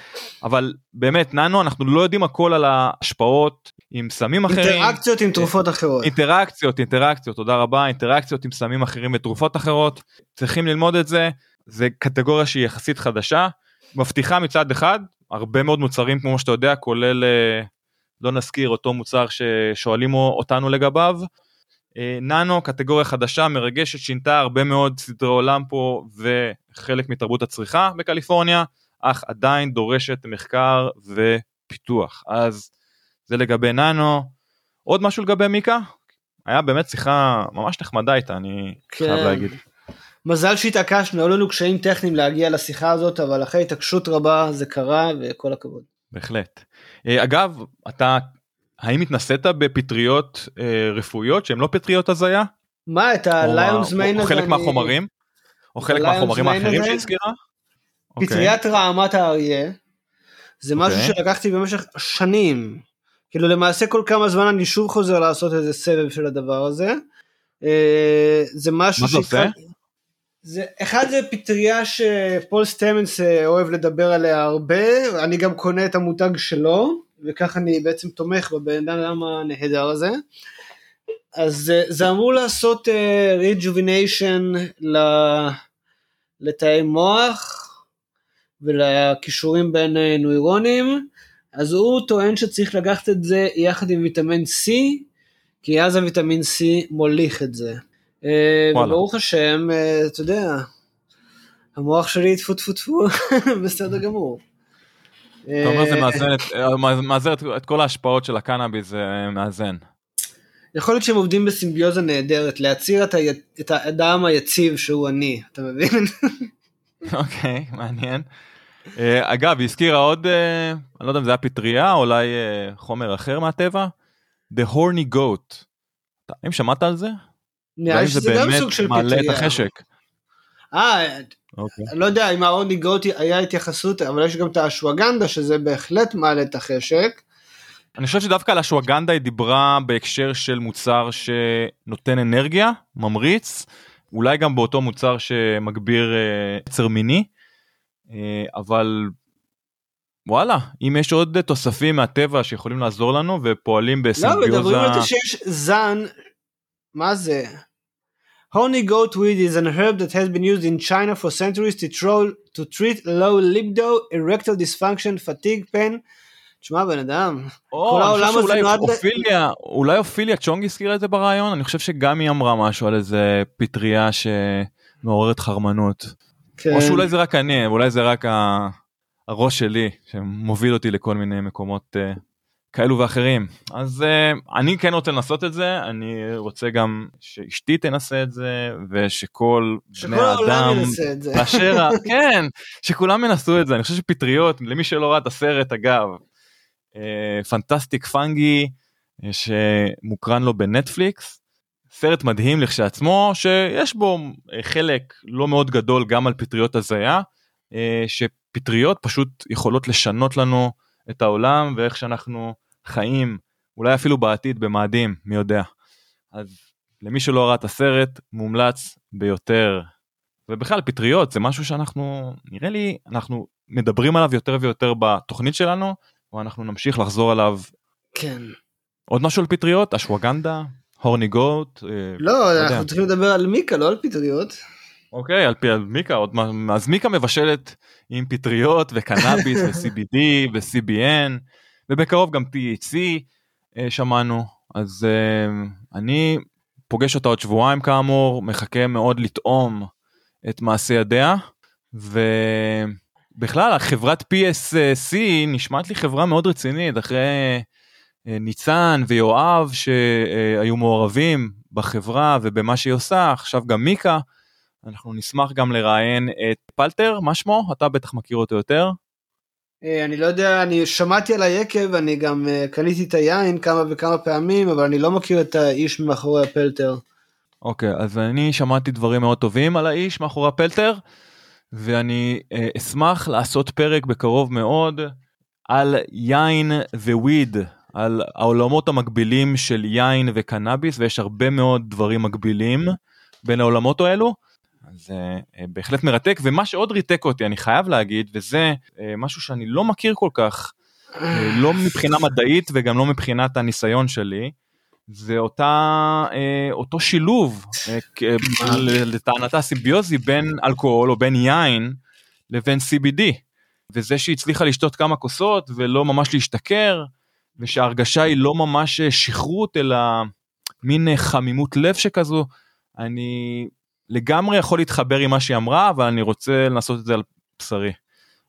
אבל באמת ננו אנחנו לא יודעים הכל על ההשפעות עם סמים אחרים אינטראקציות עם תרופות אחרות. אינטראקציות אינטראקציות תודה רבה אינטראקציות עם סמים אחרים ותרופות אחרות צריכים ללמוד את זה זה קטגוריה שהיא יחסית חדשה מבטיחה מצד אחד הרבה מאוד מוצרים כמו שאתה יודע כולל אה, לא נזכיר אותו מוצר ששואלים אותנו לגביו אה, ננו קטגוריה חדשה מרגשת שינתה הרבה מאוד סדרי עולם פה וחלק מתרבות הצריכה בקליפורניה אך עדיין דורשת מחקר ופיתוח אז זה לגבי ננו עוד משהו לגבי מיקה היה באמת שיחה ממש נחמדה איתה אני כן. חייב להגיד. מזל שהתעקשנו, היו לנו קשיים טכניים להגיע לשיחה הזאת, אבל אחרי התעקשות רבה זה קרה וכל הכבוד. בהחלט. אה, אגב אתה האם התנסית בפטריות אה, רפואיות שהן לא פטריות הזיה? מה, את או הליונס מיין או הזה? חלק אני- מהחומרים? או חלק מהחומרים האחרים? שהזכירה? אוקיי. פטריית רעמת האריה, זה משהו אוקיי. שלקחתי במשך שנים. כאילו למעשה כל כמה זמן אני שוב חוזר לעשות איזה סבב של הדבר הזה. אה, זה משהו מה זה עושה? זה, אחד זה פטריה שפול סטמנס אה, אוהב לדבר עליה הרבה, אני גם קונה את המותג שלו, וכך אני בעצם תומך בבן אדם הנהדר הזה. אז זה, זה אמור לעשות ריג'וביניישן uh, לתאי מוח ולכישורים בין נוירונים, אז הוא טוען שצריך לקחת את זה יחד עם ויטמין C, כי אז הוויטמין C מוליך את זה. אה, וברוך השם, אה, אתה יודע, המוח שלי טפו טפו טפו, בסדר גמור. אתה אומר זה אה, מאזן את כל ההשפעות של הקנאביס, זה מאזן. יכול להיות שהם עובדים בסימביוזה נהדרת, להצהיר את האדם היציב שהוא אני, אתה מבין? אוקיי, מעניין. אגב, היא הזכירה עוד, אני לא יודע אם זה היה פטריה, אולי חומר אחר מהטבע, The Horny Goat. האם שמעת על זה? נראה לי שזה גם סוג של פטריה. מעלה את החשק. אה, אוקיי. לא יודע אם ההורני גוט היה התייחסות, אבל יש גם את האשווגנדה שזה בהחלט מעלה את החשק. אני חושב שדווקא על אשווגנדה היא דיברה בהקשר של מוצר שנותן אנרגיה, ממריץ, אולי גם באותו מוצר שמגביר אה, יצר מיני, אה, אבל וואלה, אם יש עוד תוספים מהטבע שיכולים לעזור לנו ופועלים בסימביוזה... לא, מדברים על זה שיש זן, מה זה? Honey goat weed is an herb that has been used in China for centuries to, troll, to treat low libido, erectile dysfunction, fatigue pain. תשמע בן אדם, כל העולם הזה נועד... אופיליה, אולי אופיליה צ'ונג הזכירה את זה ברעיון? אני חושב שגם היא אמרה משהו על איזה פטריה שמעוררת חרמנות. כן. או שאולי זה רק אני, אולי זה רק ה... הראש שלי שמוביל אותי לכל מיני מקומות uh, כאלו ואחרים. אז uh, אני כן רוצה לנסות את זה אני רוצה גם שאשתי תנסה את זה ושכל בני האדם באשר כן שכולם ינסו את זה. אני חושב שפטריות למי שלא ראה את הסרט אגב פנטסטיק פאנגי שמוקרן לו בנטפליקס. סרט מדהים לכשעצמו שיש בו חלק לא מאוד גדול גם על פטריות הזיה. שפטריות פשוט יכולות לשנות לנו את העולם ואיך שאנחנו חיים, אולי אפילו בעתיד במאדים, מי יודע. אז למי שלא ראה את הסרט, מומלץ ביותר. ובכלל פטריות זה משהו שאנחנו, נראה לי, אנחנו מדברים עליו יותר ויותר בתוכנית שלנו, ואנחנו נמשיך לחזור עליו. כן. עוד משהו על פטריות? אשווגנדה? הורני גוט? אה, לא, לא אנחנו יודע. צריכים לדבר על מיקה, לא על פטריות. אוקיי, על פי מיקה, עוד אז מיקה מבשלת עם פטריות וקנאביס ו-CBD ו-CBN, ובקרוב גם THC אה, שמענו, אז אה, אני פוגש אותה עוד שבועיים כאמור, מחכה מאוד לטעום את מעשה ידיה, ובכלל החברת PSC נשמעת לי חברה מאוד רצינית, אחרי אה, ניצן ויואב שהיו מעורבים בחברה ובמה שהיא עושה, עכשיו גם מיקה. אנחנו נשמח גם לראיין את פלטר, מה שמו? אתה בטח מכיר אותו יותר. אה, אני לא יודע, אני שמעתי על היקב, אני גם אה, קניתי את היין כמה וכמה פעמים, אבל אני לא מכיר את האיש מאחורי הפלטר. אוקיי, אז אני שמעתי דברים מאוד טובים על האיש מאחורי הפלטר, ואני אה, אשמח לעשות פרק בקרוב מאוד על יין ו weed, על העולמות המקבילים של יין וקנאביס, ויש הרבה מאוד דברים מקבילים בין העולמות האלו. זה אה, בהחלט מרתק ומה שעוד ריתק אותי אני חייב להגיד וזה אה, משהו שאני לא מכיר כל כך אה, לא מבחינה מדעית וגם לא מבחינת הניסיון שלי זה אותה אותו שילוב לטענתה סימביוזי בין אלכוהול או בין יין לבין CBD וזה שהיא הצליחה לשתות כמה כוסות ולא ממש להשתכר ושההרגשה היא לא ממש שכרות אלא מין חמימות לב שכזו אני לגמרי יכול להתחבר עם מה שהיא אמרה, אבל אני רוצה לנסות את זה על בשרי.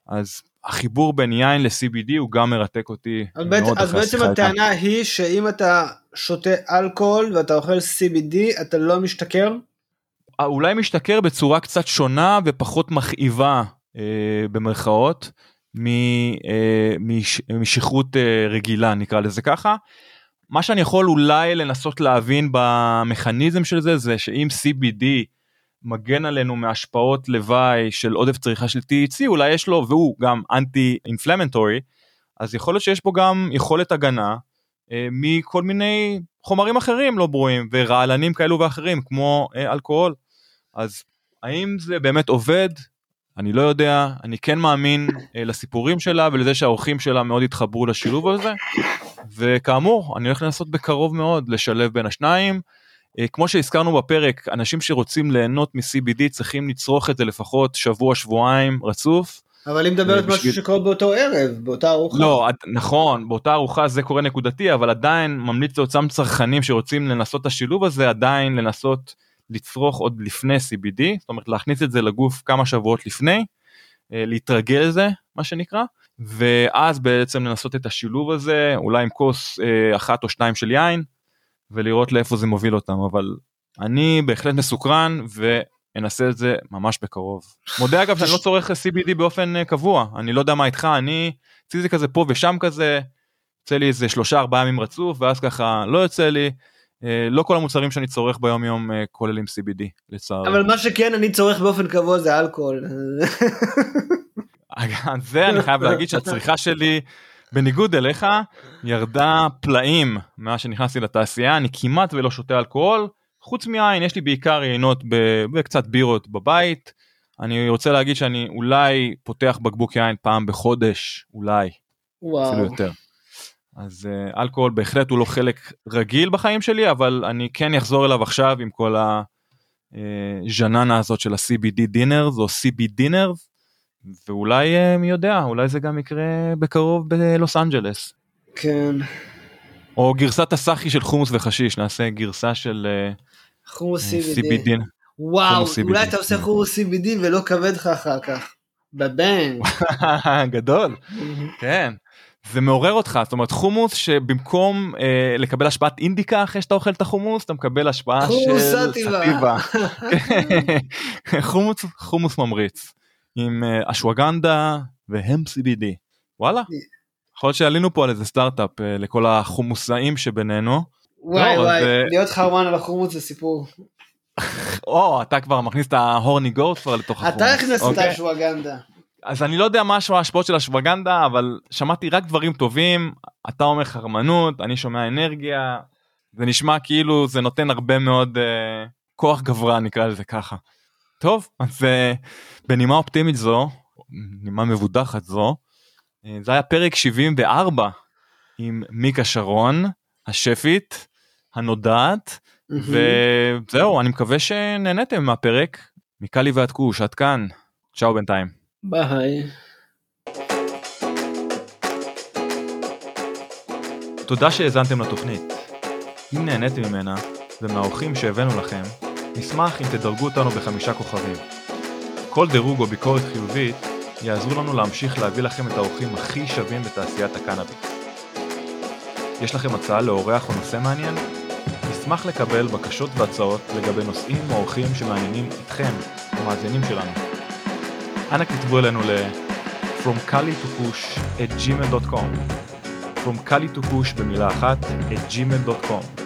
אז החיבור בין יין ל-CBD הוא גם מרתק אותי אז מאוד. אז בעצם הטענה היא שאם אתה שותה אלכוהול ואתה אוכל CBD, אתה לא משתכר? אה, אולי משתכר בצורה קצת שונה ופחות מכאיבה אה, במרכאות מ, אה, מש, משכרות אה, רגילה נקרא לזה ככה. מה שאני יכול אולי לנסות להבין במכניזם של זה זה שאם CBD מגן עלינו מהשפעות לוואי של עודף צריכה של THC אולי יש לו והוא גם אנטי אינפלמנטורי אז יכול להיות שיש פה גם יכולת הגנה אה, מכל מיני חומרים אחרים לא ברורים ורעלנים כאלו ואחרים כמו אה, אלכוהול אז האם זה באמת עובד? אני לא יודע, אני כן מאמין אה, לסיפורים שלה ולזה שהאורחים שלה מאוד התחברו לשילוב הזה, וכאמור, אני הולך לנסות בקרוב מאוד לשלב בין השניים. אה, כמו שהזכרנו בפרק, אנשים שרוצים ליהנות מ-CBD צריכים לצרוך את זה לפחות שבוע, שבועיים רצוף. אבל היא מדברת בשביל- משהו שקורה באותו ערב, באותה ארוחה. לא, נכון, באותה ארוחה זה קורה נקודתי, אבל עדיין ממליץ לאותם צרכנים שרוצים לנסות את השילוב הזה, עדיין לנסות לצרוך עוד לפני CBD, זאת אומרת להכניס את זה לגוף כמה שבועות לפני, אה, להתרגל לזה, מה שנקרא, ואז בעצם לנסות את השילוב הזה, אולי עם כוס אה, אחת או שתיים של יין, ולראות לאיפה זה מוביל אותם, אבל אני בהחלט מסוקרן ואנסה את זה ממש בקרוב. מודה אגב שאני לא צורך CBD באופן אה, קבוע, אני לא יודע מה איתך, אני אצלי זה כזה פה ושם כזה, יוצא לי איזה שלושה ארבעה ימים רצוף, ואז ככה לא יוצא לי. אה, לא כל המוצרים שאני צורך ביום יום אה, כוללים CBD לצערי. אבל מה שכן אני צורך באופן קבוע זה אלכוהול. זה אני חייב להגיד שהצריכה שלי בניגוד אליך ירדה פלאים מאז שנכנסתי לתעשייה אני כמעט ולא שותה אלכוהול חוץ מיין יש לי בעיקר יינות ב- וקצת בירות בבית. אני רוצה להגיד שאני אולי פותח בקבוק יין פעם בחודש אולי אפילו וואו. יותר. אז uh, אלכוהול בהחלט הוא לא חלק רגיל בחיים שלי אבל אני כן אחזור אליו עכשיו עם כל הז'אנרה הזאת של ה-CBD dinners או CB dinners ואולי אה, מי יודע אולי זה גם יקרה בקרוב בלוס אנג'לס כן. או גרסת הסאחי של חומוס וחשיש נעשה גרסה של אה, חומוס CB CBD. וואו. אולי אתה עושה חומוס CBD ולא כבד לך אחר כך. בבנג. גדול כן. זה מעורר אותך זאת אומרת חומוס שבמקום אה, לקבל השפעת אינדיקה אחרי שאתה אוכל את החומוס אתה מקבל השפעה של סאטיבה. חומוס חומוס ממריץ עם אה, אשווגנדה והם CBD וואלה. יכול להיות שעלינו פה על איזה סטארט-אפ אה, לכל החומוסאים שבינינו. וואי לא, וואי, אה, להיות חרמן על החומוס זה סיפור. או אתה כבר מכניס את ההורני גורט כבר לתוך החומוס. אתה הכנסת את אוקיי? האשווגנדה. אז אני לא יודע מה ההשפעות של השווגנדה אבל שמעתי רק דברים טובים אתה אומר חרמנות אני שומע אנרגיה זה נשמע כאילו זה נותן הרבה מאוד uh, כוח גברה נקרא לזה ככה. טוב אז uh, בנימה אופטימית זו נימה מבודחת זו uh, זה היה פרק 74 עם מיקה שרון השפית הנודעת וזהו אני מקווה שנהניתם מהפרק מקלי ועד כוש עד כאן צ'או בינתיים. ביי. תודה שהאזנתם לתוכנית. אם נהניתם ממנה ומהאורחים שהבאנו לכם, נשמח אם תדרגו אותנו בחמישה כוכבים. כל דירוג או ביקורת חיובית יעזרו לנו להמשיך להביא לכם את האורחים הכי שווים בתעשיית הקנאביס. יש לכם הצעה לאורח או נושא מעניין? נשמח לקבל בקשות והצעות לגבי נושאים או אורחים שמעניינים אתכם, המאזינים שלנו. אנא כתבו אלינו ל From Kali to Push at gmail.com From Kali to Push במילה אחת at gmail.com